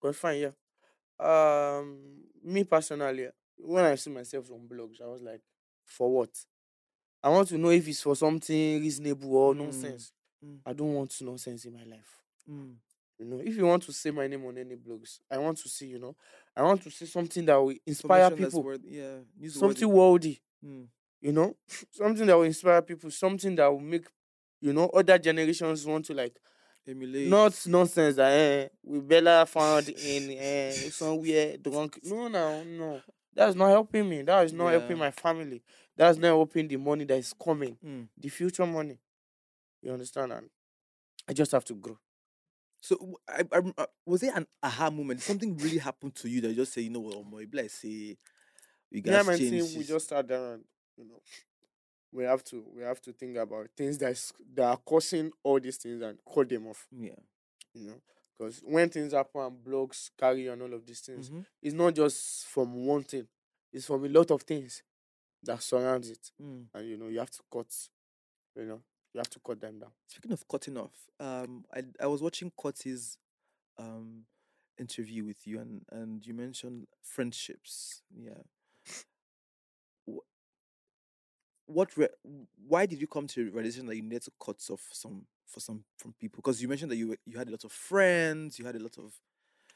But fine, yeah. Um, me personally, when I see myself on blogs, I was like, for what? I want to know if it's for something reasonable or Mm. nonsense. Mm. I don't want nonsense in my life. Mm. You know, if you want to say my name on any blogs, I want to see, you know, I want to see something that will inspire people, worth- yeah. something worldly, Mm. you know, something that will inspire people, something that will make, you know, other generations want to like, Emulate. not nonsense that eh, we Bella found in eh, somewhere drunk. No, no, no. That's not helping me. That is not helping my family. That's not helping the money that is coming, Mm. the future money. You understand? And I just have to grow. So I, I uh, was it an aha moment? Something really happened to you that you just say, you know what, oh my bless say we yeah, got my change. team, we this." just sat down and you know we have to we have to think about things that's that are causing all these things and cut them off. yeah. You know, because when things happen and blogs carry on all of these things, Mhm. it's not just from one thing; it's from a lot of things that surrounds it, Mm. and you know you have to cut. You know, you have to cut them down. Speaking of cutting off, um, I I was watching Cutty's um interview with you, and and you mentioned friendships. Yeah. What? Re- why did you come to the realization that you needed to cut off some for some from people? Because you mentioned that you were- you had a lot of friends, you had a lot of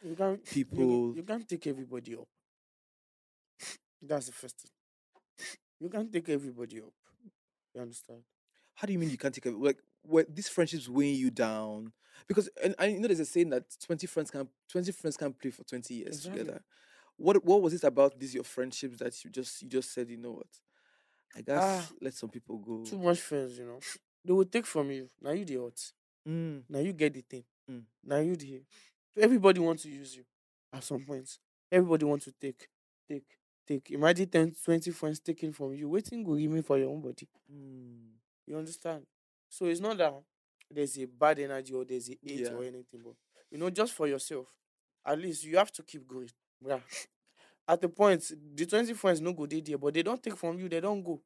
You can't People- ca- you can't take everybody up. That's the first thing. You can't take everybody up. You understand? How do you mean you can't take a like were these friendships weighing you down? Because and I know there's a saying that twenty friends can twenty friends can play for twenty years Exactly. together. What what was it about these your friendships that you just you just said, you know what? I guess Ah, let some people go. Too much friends, you know. They will take from you. Now you the hot. Mm, Now you get the thing. Mm. Now you the everybody wants to use you at some point. Everybody wants to take, take, take. Imagine 10, 20 friends taking from you. Waiting will remain for your own body. mm, You understand? So it's not that there's a bad energy or there's a hate Yeah. or anything, but you know, just for yourself, at least you have to keep going. Yeah. At the point, the 20 friends no go dey there, but they don't take from you, they don't go.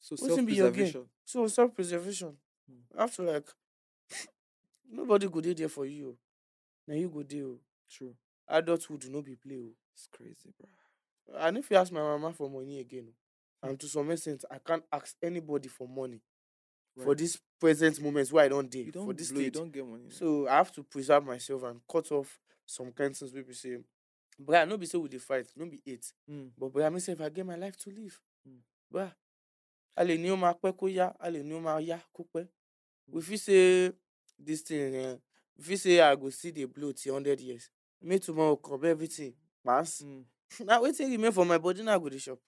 So self be your gain? preservation. So self preservation. Mm. To like nobody go dey there for you. Now you go there. oh. True. Adulthood no be play. oh. It's crazy, bro. And if you ask my mama for money again, oh, and to some extent, I can't ask anybody for money for this present moments where I don't You for this blow, you stage. don't get money. So I have to preserve myself and cut off some kind things be say, but no be say we dey fight, no be hate. Mm, But but I mean say if I get my life to live, Mm. bruh, a lè ní ó máa pẹ́ kó yá, a lè ní ó máa yá kó pẹ́. We fit say this thing, eh, we fit say I go still dey blow till hundred years. Make tomorrow come everything pass. mm, Na wetin remain for my body na I go dey chop.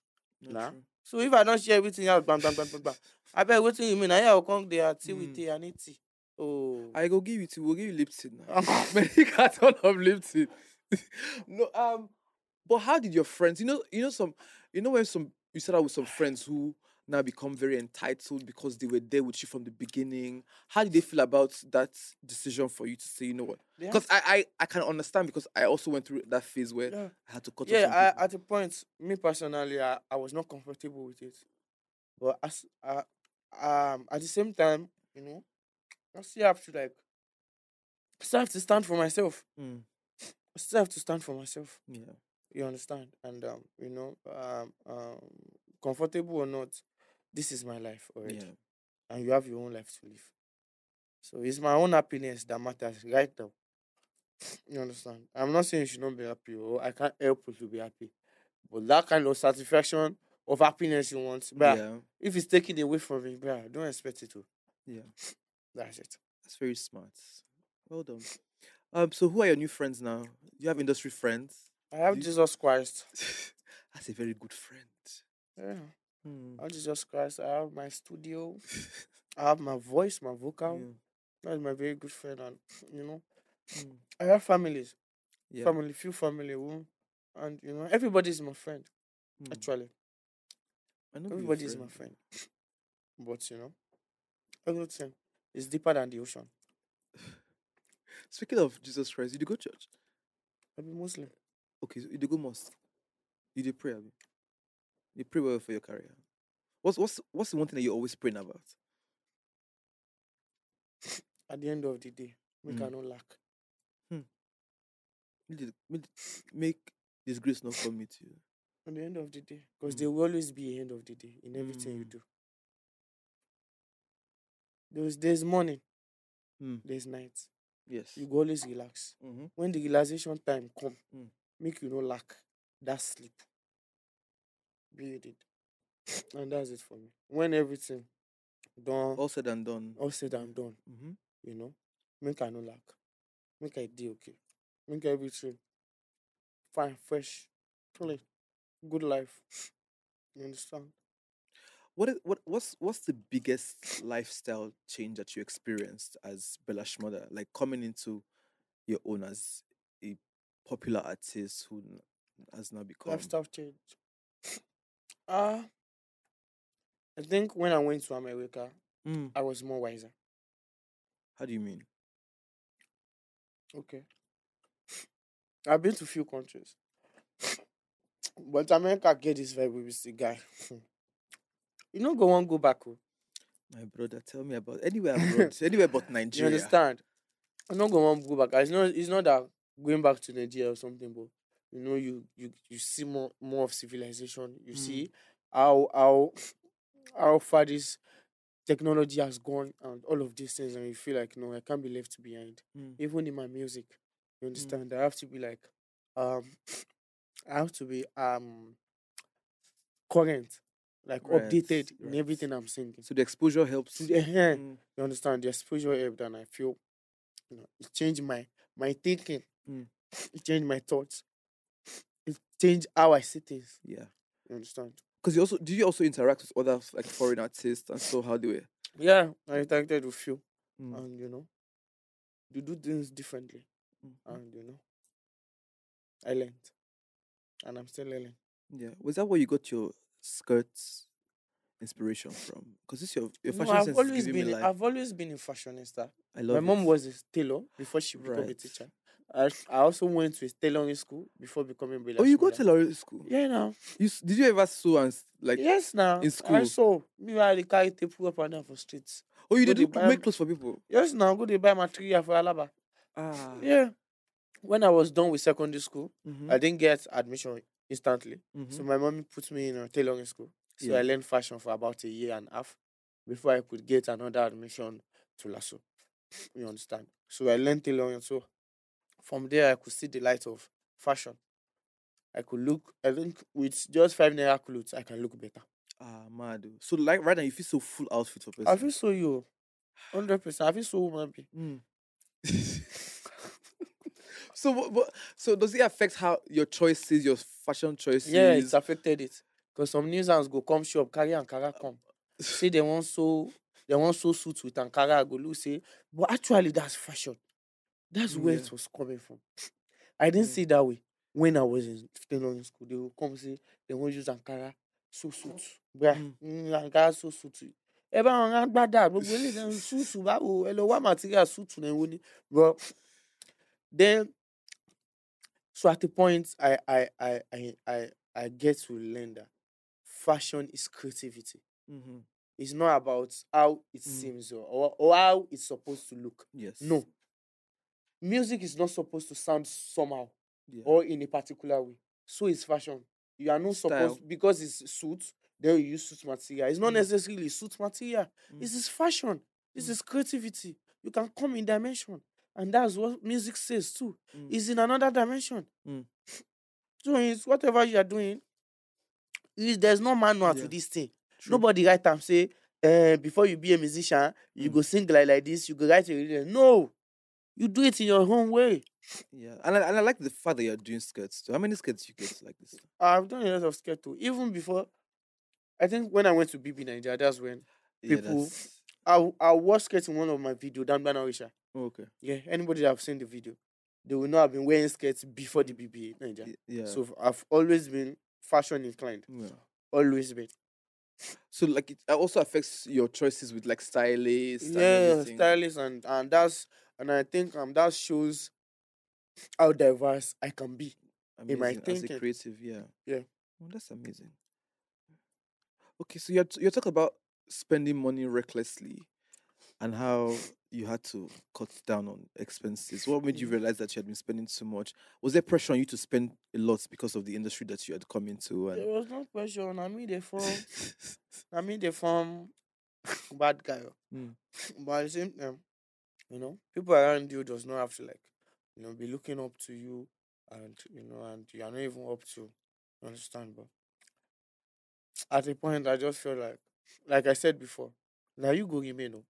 not Nah. true. So if I don share everything out gbam gbam gbam gbam gbam, abeg wetin na here I go come dey tea with Mm. tea and eat tea. Oh. I go give you two. We'll give you Lipton now. Many carton of Lipton. no, um, but how did your friends? You know, you know some. You know when some you started with some friends who now become very entitled because they were there with you from the beginning. How did they feel about that decision for you to say, you know what? Because I, I I can understand because I also went through that phase where Yeah. I had to cut yeah, off. people. at a point, me personally, I, I was not comfortable with it. But as uh, um at the same time, you know, I still have to like still have to stand for myself. Mm, I still have to stand for myself. yeah. You understand? And um, you know, um, um comfortable or not, this is my life already. Yeah. And you have your own life to live. So it's my own happiness that matters right now. You understand? I'm not saying you should not be happy, or I can't help you to be happy. But that kind of satisfaction of happiness you want, bruh, Yeah. if it's taken away from me, bruh, don't expect it to. Yeah. That's it. That's very smart. Well done. Um, so who are your new friends now? You have industry friends. I have You- Jesus Christ. That's a very good friend. Yeah. Hmm. I have Jesus Christ. I have my studio. I have my voice, my vocal. Yeah. That's my very good friend, and you know, Mm. I have families, Yeah. family, few family, and you know, everybody is my friend. Mm. Actually, I know everybody is my friend. But you know, everything is deeper than the ocean. Speaking of Jesus Christ, you did go church. I be Muslim. Okay, so you did go mosque. You did pray? You pray well for your career. What's what's what's the one thing that you're always praying about? At the end of the day, we Mm. no lack. Make the- make Make disgrace not come meet you. At the end of the day, because Mm. there will always be end of the day in everything you Mm. do. There's there's morning, Mm. there's night. Yes. You go always relax. Mm-hmm. when the relaxation time come Mm. make you no lack that sleep build it and that's it for me. When everything done All said and done. all said and done Mm-hmm. you know make i no lack. Make i dey okay. Make everything fine fresh clean. Good life. You understand? What is what what's what's the biggest lifestyle change that you experienced as Bella Shmurda? Like coming into your own as a popular artist who has now become lifestyle change uh i think when i went to america Mm, i was more wiser how do you mean? Okay. I've been to few countries. But America get this vibe with the guy. you know go one go back. oh. My brother, tell me about anywhere abroad, anywhere but Nigeria. You understand? I not go one go back. It's not it's not that going back to Nigeria or something, but you know you you you see more more of civilization. You Mm. see how how how far this technology has gone and all of these things and you feel like no, I can't be left behind. Mm, even in my music. You understand? I have to be like, um, I have to be um current, like Right, updated in everything I'm singing. So the exposure helps. To the end, Mm, you understand? The exposure helped, and I feel, you know, it changed my my thinking. Mm. It changed my thoughts. It changed how I see things. yeah. You understand? Because you also do you also interact with other like foreign artists and so how do we? Yeah, I interacted with you, Mm, and you know, you do things differently, mm, and you know, I learned, and I'm still learning. Yeah. Was that where you got your skirts inspiration from? Because this your your No, fashion I've sense always been me a- life. I've always been a fashionista. I love My mom was a tailor before she became a teacher. I, I also went to a tailoring school before becoming Bella Oh, you go to tailoring school. Yeah, now. You did you ever sew and like? yes, now. in school, I saw me they carry tape up and down for streets. Oh, you go did dey do- buy make clothes for people. Yes, now go to buy material for Alaba. Ah. Yeah. When I was done with secondary school, mhm, I didn't get admission instantly. So mhm. my mommy put me in a tailoring school. So Yeah. I learned fashion for about a year and a half before I could get another admission to LASU. You understand? So I learned tailoring. So from there, I could see the light of fashion. I could look, I think with just five naira clothes, I can look better. Ah, mad. oh. So like right now, you feel so full outfit for person. I feel so you, 100%. I feel so woman. Mm. so, what, so does it affect how your choices, your fashion choices? Yeah, it's affected it. Because some news hands go come shop, carry Ankara come. say they want so they want so suit with Ankara, I go look say, but actually that's fashion. That's where yeah. it was coming from. I didn't Mm. see it that way when I was in tailoring school. They will come say they want use Ankara so suit. Bruh, Mm. mm, Ankara so suit. ẹ bá wọn rán gbádà gbogbo eléyìí náà súùtù báwo ẹ lọ wá material súùtù náà wo ni but then so at the point I I I I I, I get to learn that fashion is creativity. hmm It's not about how it Mm. seems or or how it's supposed to look. Yes. No. Music is not supposed to sound somehow Yeah. or in a particular way. So is fashion. You are not Style. supposed because it's suit, then you use suit material. It's not Mm. necessarily suit material. Mm. This is fashion. This Mm. is creativity. You can come in dimension. And that's what music says too. Mm. It's in another dimension. Mm. So it's whatever you are doing, is there's no manual Yeah. to this thing. True. Nobody write am say uh, before you be a musician, you Mm. go sing like like this, you go write a rhythm. No, you do it in your own way. Yeah, and I, and I like the fact that you're doing skirts. too. How many skirts you get like this? I've done a lot of skate too. Even before, I think when I went to BB Nigeria, that's when Yeah, People- that's- I I was skate in one of my videos, Dan Banawisha. oh, okay. Yeah, anybody that have seen the video, they will know I've been wearing skirts before the BB Nigeria. Yeah. So I've always been fashion inclined. yeah. Always been. So like it also affects your choices with like stylists. Yeah, everything. stylist and and that's and I think um that shows how diverse I can be. in my Amazing, as a creative. Yeah. Yeah. Oh, that's amazing. Okay, so you're t- you're talking about spending money recklessly, and how you had to cut down on expenses. What made you Mm. realize that you had been spending too much? Was there pressure on you to spend a lot because of the industry that you had come into? There was no pressure. I mean they form I mean they form bad guy. Mm. But at the same time, you know, people around you does not have to like, you know, be looking up to you and you know, and you are not even up to you understand, but at a point I just feel like like I said before, now you go remain oh,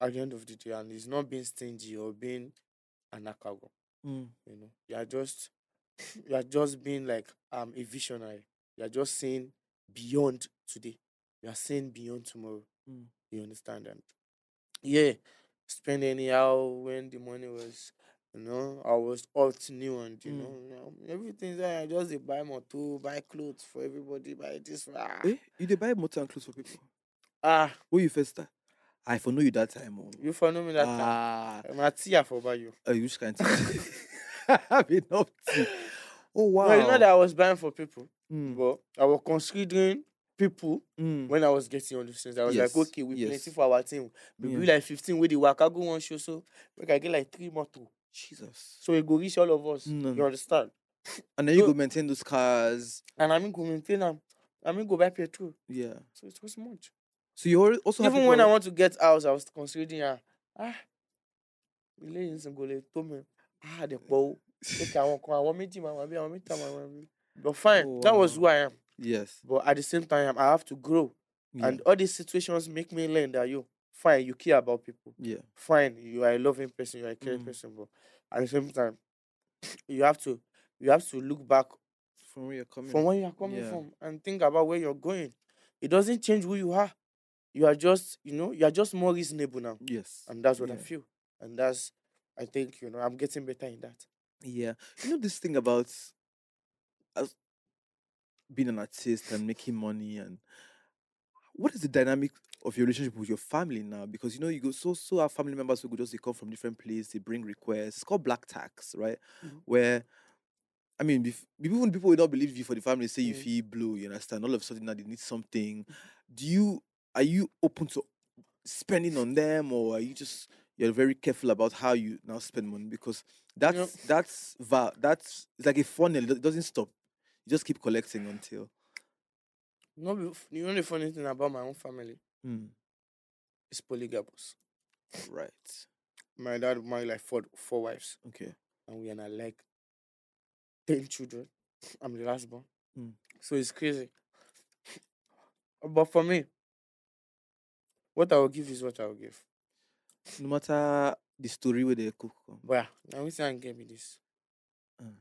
at the end of the day and it's not being stingy or being an akago. Mm. You know, you are just you are just being like um a visionary. You are just seeing beyond today. You are seeing beyond tomorrow. Mm. You understand? And yeah, spend anyhow when the money was, you know, I was hot new and you Mm. know, there. I just dey buy motor, buy clothes for everybody, buy this. Ah, Eh, you did buy motor and clothes for people. ah Who you first start? I for know you that time. Oh. you for know me that ah, time. My tea I for buy you. oh, you which kind of I've been up to. Oh wow. No, you know that I was buying for people, Mm, but I was considering people mm. when I was getting all these things, I was Yes, like, okay, we yes. plenty for our team. We Yeah. like 15 with the work. I go one show, so we can get like three more too. Jesus. So it go reach all of us. Mm. You understand? And then you So- go maintain those cars. And I mean, go maintain them. I mean, go buy petrol. Yeah. So it was much. So you al- also Even when I want to get house, I was considering, ah, ah, sìn kò lè tó mi. Ah, the pọ̀. Okay, àwọn kan, àwọn méjì máa wà bí, àwọn mẹ́ta máa wà bí. But fine, Oh, that was who I am. Yes. But at the same time, I have to grow. Yeah. And all these situations make me learn that, you fine, you care about people. yeah. fine, you are a loving person, you are a caring Mm. person, but at the same time, you have to you have to look back From where you're coming. from where you are coming Yeah. from and think about where you're going. It doesn't change who you are. You are just, you know, you are just more reasonable now. Yes. And that's what I feel. And that's I think, you know, I'm getting better in that. Yeah. You know this thing about as being an artist and making money and what is the dynamic of your relationship with your family now? Because you know you go so so our family members who go just they come from different places, they bring requests. It's called black tax, right? Mhm. Where I mean, bef- even people will not believe you for the family say you Mm. feel blue, you understand? All of a sudden now they need something. Do you are you open to spending on them or are you just you're very careful about how you now spend money because that's that's va- that's it's like a funnel it doesn't stop you just keep collecting until the you know the funny thing about my own family Mm, is polygamous. right My dad married like four four wives. okay and we are now like 10 children. I'm the last born. Mm. So it's crazy. But for me, what I will give is what I will give. no matter the story with the cook Well, now we say and give me this. Mm.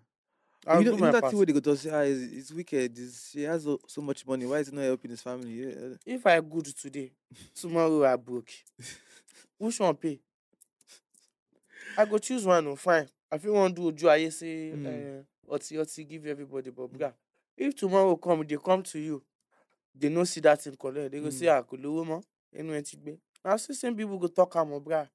I'll you know, do you know my that part. thing where they go to say ah, it's, it's wicked this, she has so, so much money why is it not helping his family yeah. If I good today, tomorrow I broke. Which one pay? I go choose one, oh, fine. I feel want to do I say Mm. uh, oti oti give everybody, but bruh, if tomorrow come, they come to you, they no see that in color, they go say, Mm. ah, kò lówó mọ́, ẹnu ẹ ti gbẹ. Now, see same people go talk am, oh, bruh.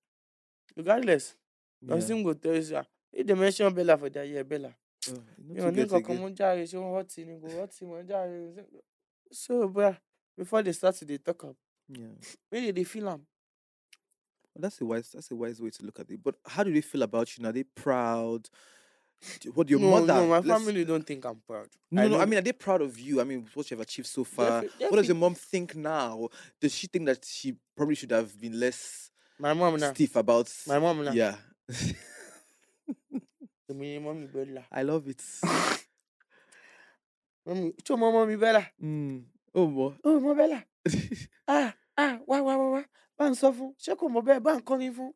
Regardless, yeah. some go tell you, say, ah, if they mention Bella for that year, Bella. Oh, you know, nigga get come again. on jare, ṣé wọ́n hot ni, go hot. So, bruh, before they start to dey talk am, yeah make they dey feel am. Well, that's a wise that's a wise way to look at it but how do they feel about you now are they proud what your no, mother no, my let's- family don't think I'm proud. No, no, I know- mean, are they proud of you? I mean, what you've achieved so far. Defi- What does your defi- mom think now? Does she think that she probably should have been less my mom now. stiff about? My mom now. Yeah, Èmi ni. I love it. Mọ́mì, tí o mọ mọ́mì Bella? mm. Oh, boy. Oh, mọ Bella. Ah, ah. ń sọ fún ṣé kò mọ bẹ́ẹ̀ bá ń kọrin fún.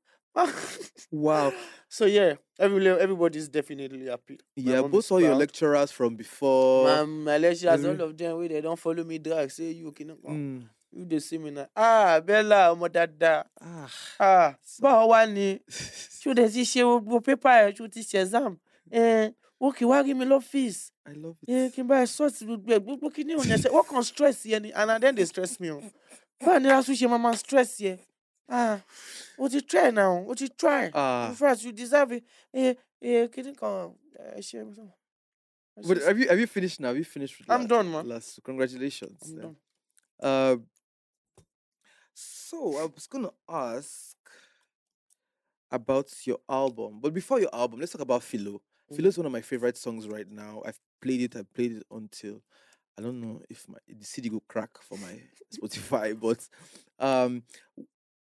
Wow. so yeah, every everybody's definitely happy. Yeah, both all your lecturers from before. My, my lecturers, Every- all of them, wey they don't follow me drag, say you can Mm. You dey see me now. Ah, Bella, ọmọ dáadáa. Ah. Ah, báwo wá ni? Ṣé o dẹ̀ ti ṣe gbogbo pépà ẹ̀ ṣé o ti ṣe exam? Ó kì í wá rí mi lọ́fíìsì. I love it. kí n bá ẹ sọ́ọ̀tì gbogbo ẹ̀ gbogbo kí ni òun wọ́n kàn stress yẹn ni and then they stress me o. Báwo ni LASU ṣe máa stress yẹ? Ah, o ti try now, o ti try. Ah. In fact, you deserve it. Eh, eh, kí ni kan ẹ ṣe. ẹ But have you have you finished now? Have you finished with I'm done, man. Last congratulations. I'm done. Uh, so I was gonna ask about your album, but before your album, let's talk about Philo. Philo is one of my favorite songs right now. I've played it. I played it until I don't know if my the CD will crack for my Spotify, but um,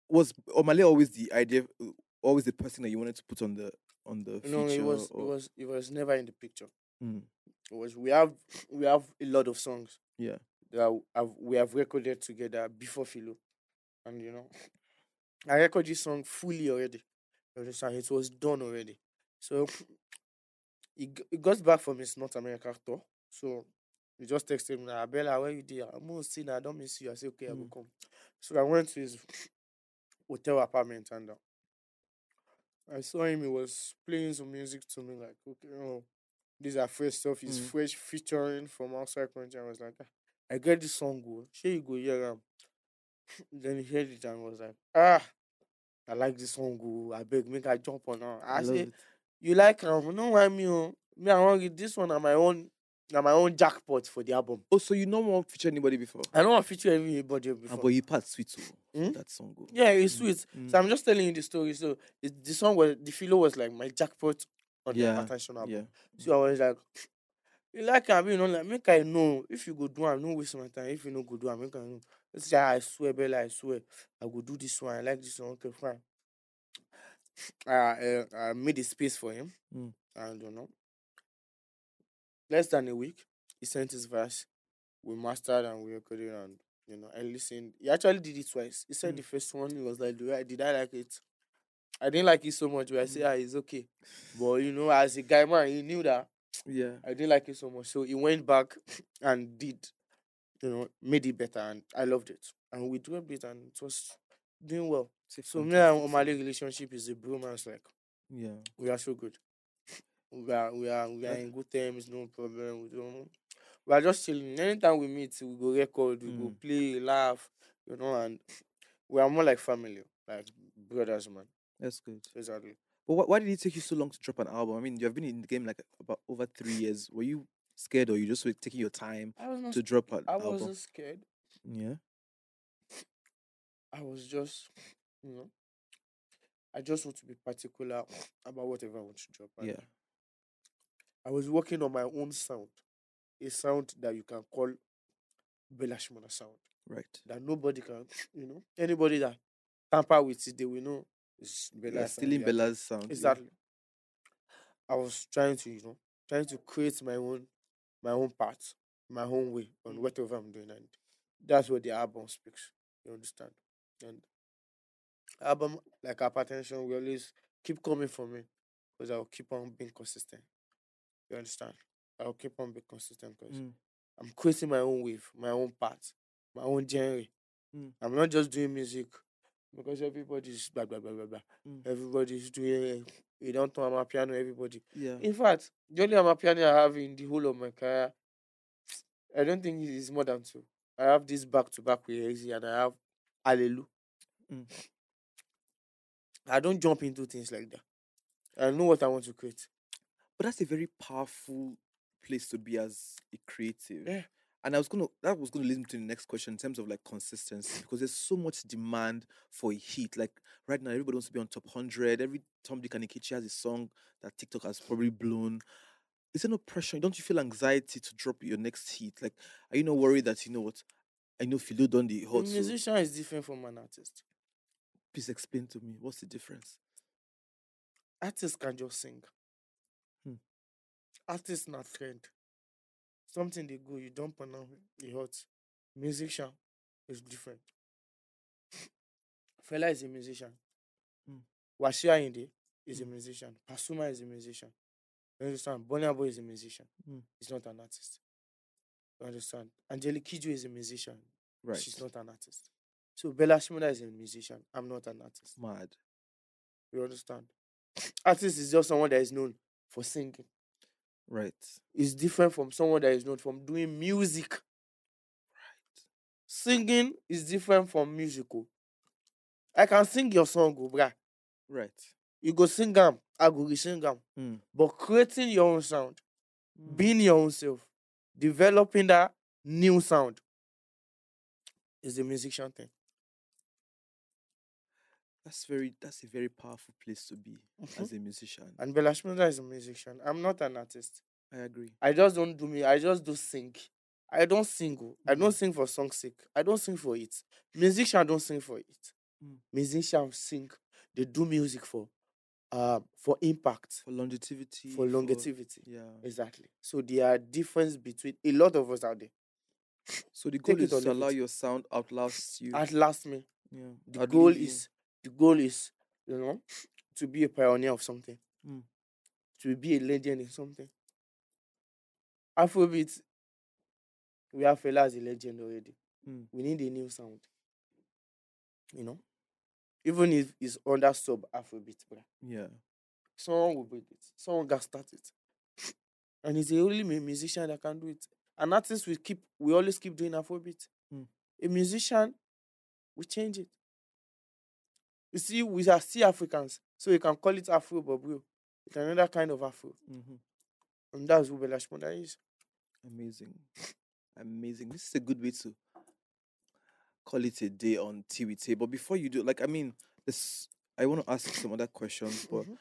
was Omah Lay always the idea, uh, always the person that you wanted to put on the on the No, feature? it was it was it was never in the picture. Mm, It was we have we have a lot of songs yeah. that have, we have recorded together before Philo, and you know, I recorded this song fully already. You understand? It was done already. So he he got back from his North America tour. So he just texted me, "Ah, Bella, where you there? I'm gonna see now. I don't miss you." I said, "Okay, I will Mm. come." So I went to his hotel apartment and uh, I saw him. He was playing some music to me, like, "Okay, oh, these are fresh stuff. He's Mm. fresh featuring from outside country." I was like, "Ah, "I get this song, go. Sure, you go hear am." Then he heard it and was like, "Ah, I like this song, go. I beg, make I jump on her." I, I say, it. "You like am? No, why me? Oh, me, I want. This one on my own." Na my own jackpot for the album. Oh, so you no more feature anybody before? I don't want to feature everybody Ah, but you part sweet too. Hmm? That song go. Yeah, it's Mm, sweet. mm. So I'm just telling you the story. So it, the song was the Philo was like my jackpot on Yeah, the attention album. Yeah. So I was like, you like am, you know, like make I know if you go do I no waste my time. If you no go do am, make I know. Let's say I swear, Bella, I swear, I will do this one. I like this one. Okay, fine. I uh, I made a space for him. Mm. I don't know. Less than a week, he sent his verse. We mastered and we recorded and you know I listened. He actually did it twice. He said Mm. the first one he was like, "Do I did I like it?" I didn't like it so much, but I Mm. said, "Ah, it's okay." But you know, as a guy man, he knew that Yeah. I didn't like it so much. So he went back and did, you know, made it better, and I loved it. And we dropped it, and it was doing well. So me and. Omah Lay relationship is a bromance. Like Yeah. we are so good. We are we are we are in good terms, no problem. We don't. We are just chilling. Anytime we meet, we go record, we go Mm. play, laugh, you know, and we are more like family, like brothers, man. That's good. Exactly. But why, why did it take you so long to drop an album? I mean, you have been in the game like about over three years. Were you scared or you just were taking your time I to drop an I album? wasn't scared. Yeah. I was just, you know, I just want to be particular about whatever I want to drop. and Yeah. I was working on my own sound, a sound that you can call Bella Shmurda sound, Right. that nobody can, you know, anybody that tamper with it, they will know it's Bella. Yeah, stealing yeah. Bella's sound. yeah. Exactly. I was trying to, you know, trying to create my own, my own path, my own way on whatever I'm doing, and that's what the album speaks. You understand? And album like hypertension will always keep coming for me because I'll keep on being consistent. You understand? I'll keep on being consistent because Mm. I'm creating my own wave, my own path, my own genre. Mm. I'm not just doing music because everybody's blah blah blah blah blah. Mm. Everybody's doing you don't turn amapiano, everybody. Yeah. In fact, the only amapiano I have in the whole of my career, I don't think it is more than two. I have this back to back with Easy and I have Hallelujah. Mm. I don't jump into things like that. I know what I want to create. But that's a very powerful place to be as a creative. Yeah. And I was gonna that was gonna lead me to the next question in terms of like consistency because there's so much demand for a hit. Like right now, everybody wants to be on top hundred. Every Tom Dick and Nkechi has a song that TikTok has probably blown. Is there no pressure? Don't you feel anxiety to drop your next hit? Like, are you not worried that you know what? I know Philo done the A hot. So musician is different from an artist. please explain to me what's the difference? Artists can just sing. Hmm. Artists not trend. Something they go, you dump on them, it hot. Musician is different. Fela is a musician. Mm. Wasiu Ayinde is a Mm. musician. Pasuma is a musician. You understand? Burna Boy is a musician. Mm. He's not an artist. You understand? Angelique Kidjo is a musician. Right. She's not an artist. So Bella Shmurda is a musician. I'm not an artist. mad. You understand? Artist is just someone that is known for singing. Right. It's different from someone that is known from doing music. Right. Singing is different from musical. I can sing your song, oh, bruh. Right. You go sing them, I go sing them. Mm. But creating your own sound, Mm. being your own self, developing that new sound is the musician thing. That's very. That's a very powerful place to be as a musician. And Bella Shmurda is a musician. I'm not an artist. I agree. I just don't do me. I just do sing. I don't sing. oh. I don't Mm. sing for song's sake. I don't sing for it. Musician don't sing for it. Mm. Musicians sing. They do music for, uh, for impact, For longevity. for longevity. Yeah. Exactly. So there are difference between a lot of us out there. So the goal it is or to leave allow it. your sound outlast you. At last, me, yeah. the outlive goal you. is the goal is you know to be a pioneer of something, Mm. to be a legend in something. Afrobeat, we have Fela as a legend already. Mm. We need a new sound. You know, even if it's under sub Afrobeat. Yeah. someone will bring it. Someone got started, and it's the only musician that can do it. An artist will keep, we always keep doing Afrobeat. Mm. A musician, we change it. You see, we are still Africans, so you can call it Afro, but bro, it's another kind of Afro, hmm and that's who Bella Shmurda is. Amazing. Amazing. This is a good way to call it a day on TWT. But before you do, like, I mean, this, I want to ask some other questions, but Mhm.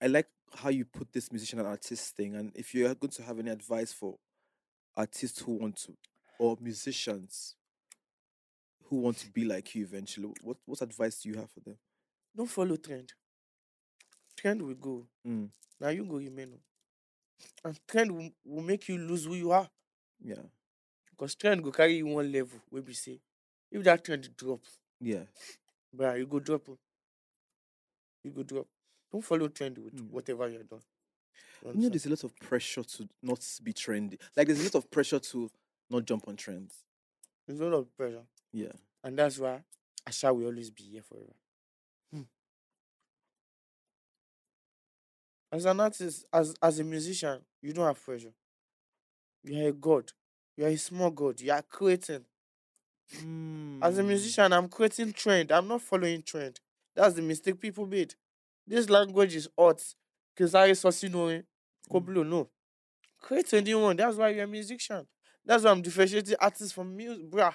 I like how you put this musician and artist thing. And if you're going to have any advice for artists who want to, or musicians who want to be like you eventually, what, what advice do you have for them? Don't follow trend. Trend will go. Mm, Now you go remain. oh. And trend will, will make you lose who you are. yeah. Because trend go carry you one level where we say, if that trend drop, Yeah. bruh, you go drop. oh. You go drop. Don't follow trend with Mm. whatever you're doing. You You know, there's a lot of pressure to not be trendy. Like, there's a lot of pressure to not jump on trends. There's a lot of pressure. Yeah. And that's why Asha will always be here forever. Hmm. As an artist, as as a musician, you don't have pressure. You are a god. You are a small god. You are creating. As a Mm. musician, I'm creating trend. I'm not following trend. That's the mistake people made. This language is hot. Kesari Sosino, Koblo, no. Create a new one. That's why you're a musician. That's why I'm differentiating artists from music, bruh.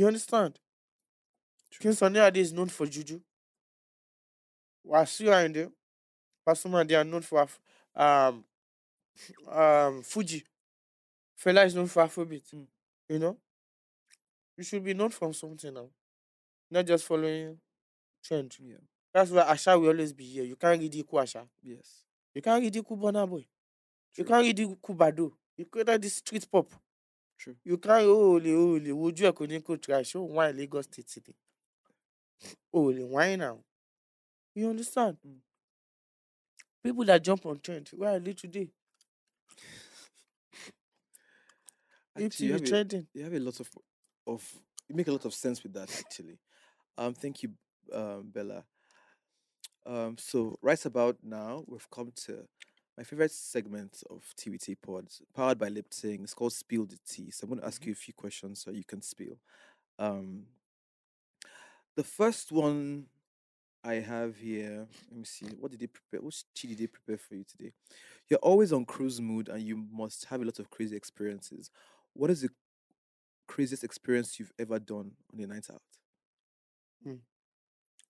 You understand? King Sunny Ade is known for juju. Wasiu Ayinde, Pasuma, they are known for um, um, Fuji. Fela is known for Afrobeat. Mm. You know? You should be known for something now. Not just following trend. Yeah. That's why Asha will always be here. You can't read Iku Asha. Yes. You can't read Iku Burna Boy. You can't read Iku Baddo. You created this street pop. True. You can't oh oh le wojú ẹ̀ kò ní kó try show wine Lagos State City. Oh why now. You understand? Mm. People that jump on trend, where are they today? Actually, If you you have, a, trending. you have a lot of of you make a lot of sense with that actually. Um, thank you, um, Bella. Um, so right about now we've come to my favorite segment of TVT Pods, powered by Lipton. It's called Spill the Tea. So I'm going to ask you a few questions so you can spill. Um, the first one I have here. Let me see. What did they prepare? Which tea did they prepare for you today? You're always on cruise mood and you must have a lot of crazy experiences. What is the craziest experience you've ever done on a night out?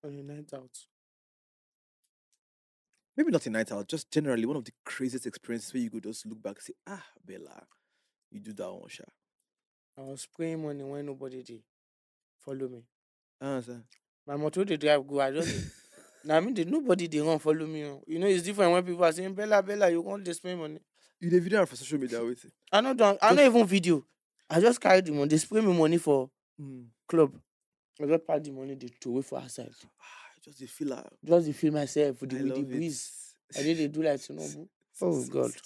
on a night out. Maybe not a night out, just generally one of the craziest experiences where you could just look back and say, ah, Bella, you do that one, Sha. I was spraying money when nobody did follow me. Ah, sir. My motor dey drive go, I just dey- na me dey nobody dey run follow me. oh. You know it's different when people are saying Bella Bella you want to spray money. You did video for social media with it. I no don I no Just- even video. I just carried the money, they spray me money for Mm. club. I just pack the money, they throw away for outside. I just feel am. Just dey feel myself with I the, with the breeze. I did they do like Tinubu. Oh God.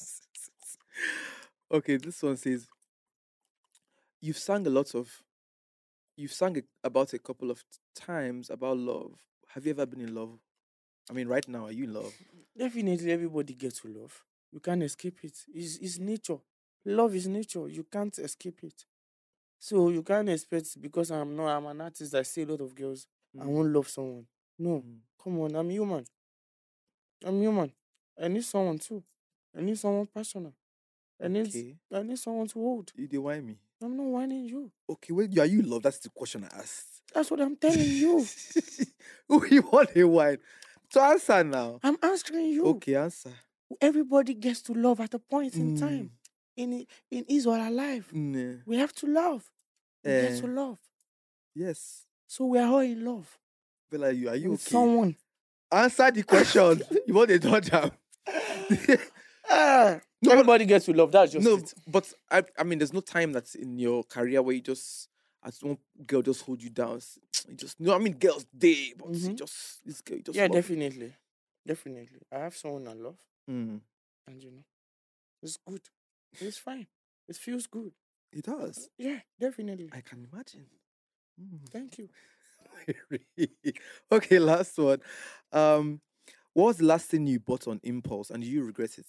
Okay, this one says you've sang a lot of you've sang a, about a couple of times about love. Have you ever been in love? I mean, right now, are you in love? Definitely everybody gets to love. You can't escape it. It's, it's nature. Love is nature. You can't escape it. So you can't expect because I'm not I'm an artist, I see a lot of girls. I Mm. won't love someone. No. Come on, I'm human. I'm human. I need someone too. I need someone personal. I need Okay, I need someone to hold. you dey whine me. I'm not whining you. Okay, well, are you in love? That's the question I asked. That's what I'm telling you. Who you want a whine? To answer now. I'm answering you. Okay, answer. Everybody gets to love at a point in time. Mm, In i- in his or her life. mm, We have to love. We get to Eh. love. yes. So we are all in love. Bella, you are you okay? someone. Answer the question. you want a dodger? Ah, everybody gets to love. That's just no, it. but I, I mean, there's no time that's in your career where you just, as one girl just hold you down. You just, no, I mean, girls day, but you Mhm. just this girl, you just Yeah, love. definitely. Definitely. I have someone I love. Mm, And you know, it's good. It's fine. It feels good. it does. Yeah, definitely. I can imagine. Mm. Thank you. okay, last one. Um, what was the last thing you bought on impulse and do you regret it?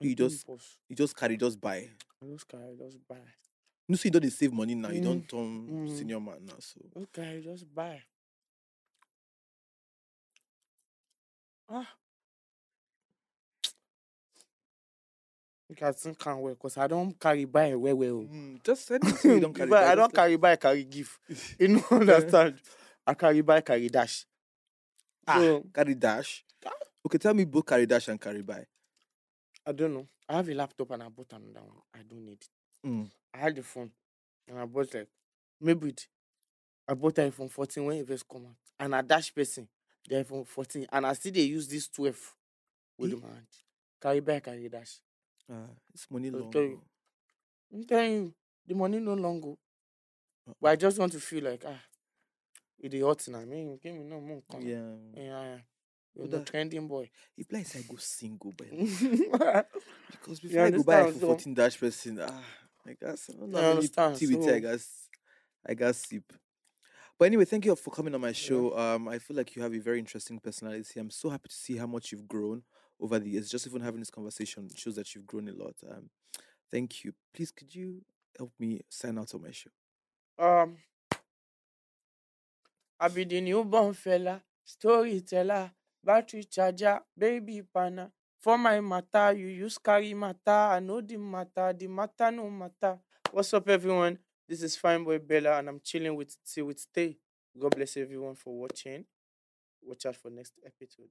You just Impulse. you just carry, just buy. I just carry, just buy. No, so you don't dey save money now. You Mm, don't turn mm. senior man now. So Okay, just buy. Ah. Make I think can well, cause I don't carry buy well well. Mm, just anything you don't carry. Buy, I don't carry buy, carry give. You know, understand? I carry buy, carry dash. Ah, So carry dash. Okay, tell me both carry dash and carry buy. I don't know. I have a laptop and I bought another one. I don't need it. Mm. I had the phone and I bought like maybe it. I bought the iPhone 14 when it first come out. And I dash person the iPhone 14. And I see they use this 12 with Eh? my hand. Carry back, carry dash. Ah, it's money long. tell you. oh. I'm telling you, the money no longer. But I just want to feel like ah, it is hot now. I mean, give me no more. come. Yeah. Yeah, yeah. You're the trending boy. If like I go single, but because before I go buy iPhone so- 14 dash person, ah, I guess I don't know I how many tea with I guess I got sip. But anyway, thank you for coming on my show. Um, I feel like you have a very interesting personality. I'm so happy to see how much you've grown over the years. Just even having this conversation shows that you've grown a lot. Um, thank you. Please, could you help me sign out on my show? Um, I be the newborn fella, storyteller, battery charger, baby panna. For my matter, you use carry matter. I know the matter, the matter no matter. What's up, everyone? This is Fine Boy Bella, and I'm chilling with Till with Stay. God bless everyone for watching. Watch out for next episode.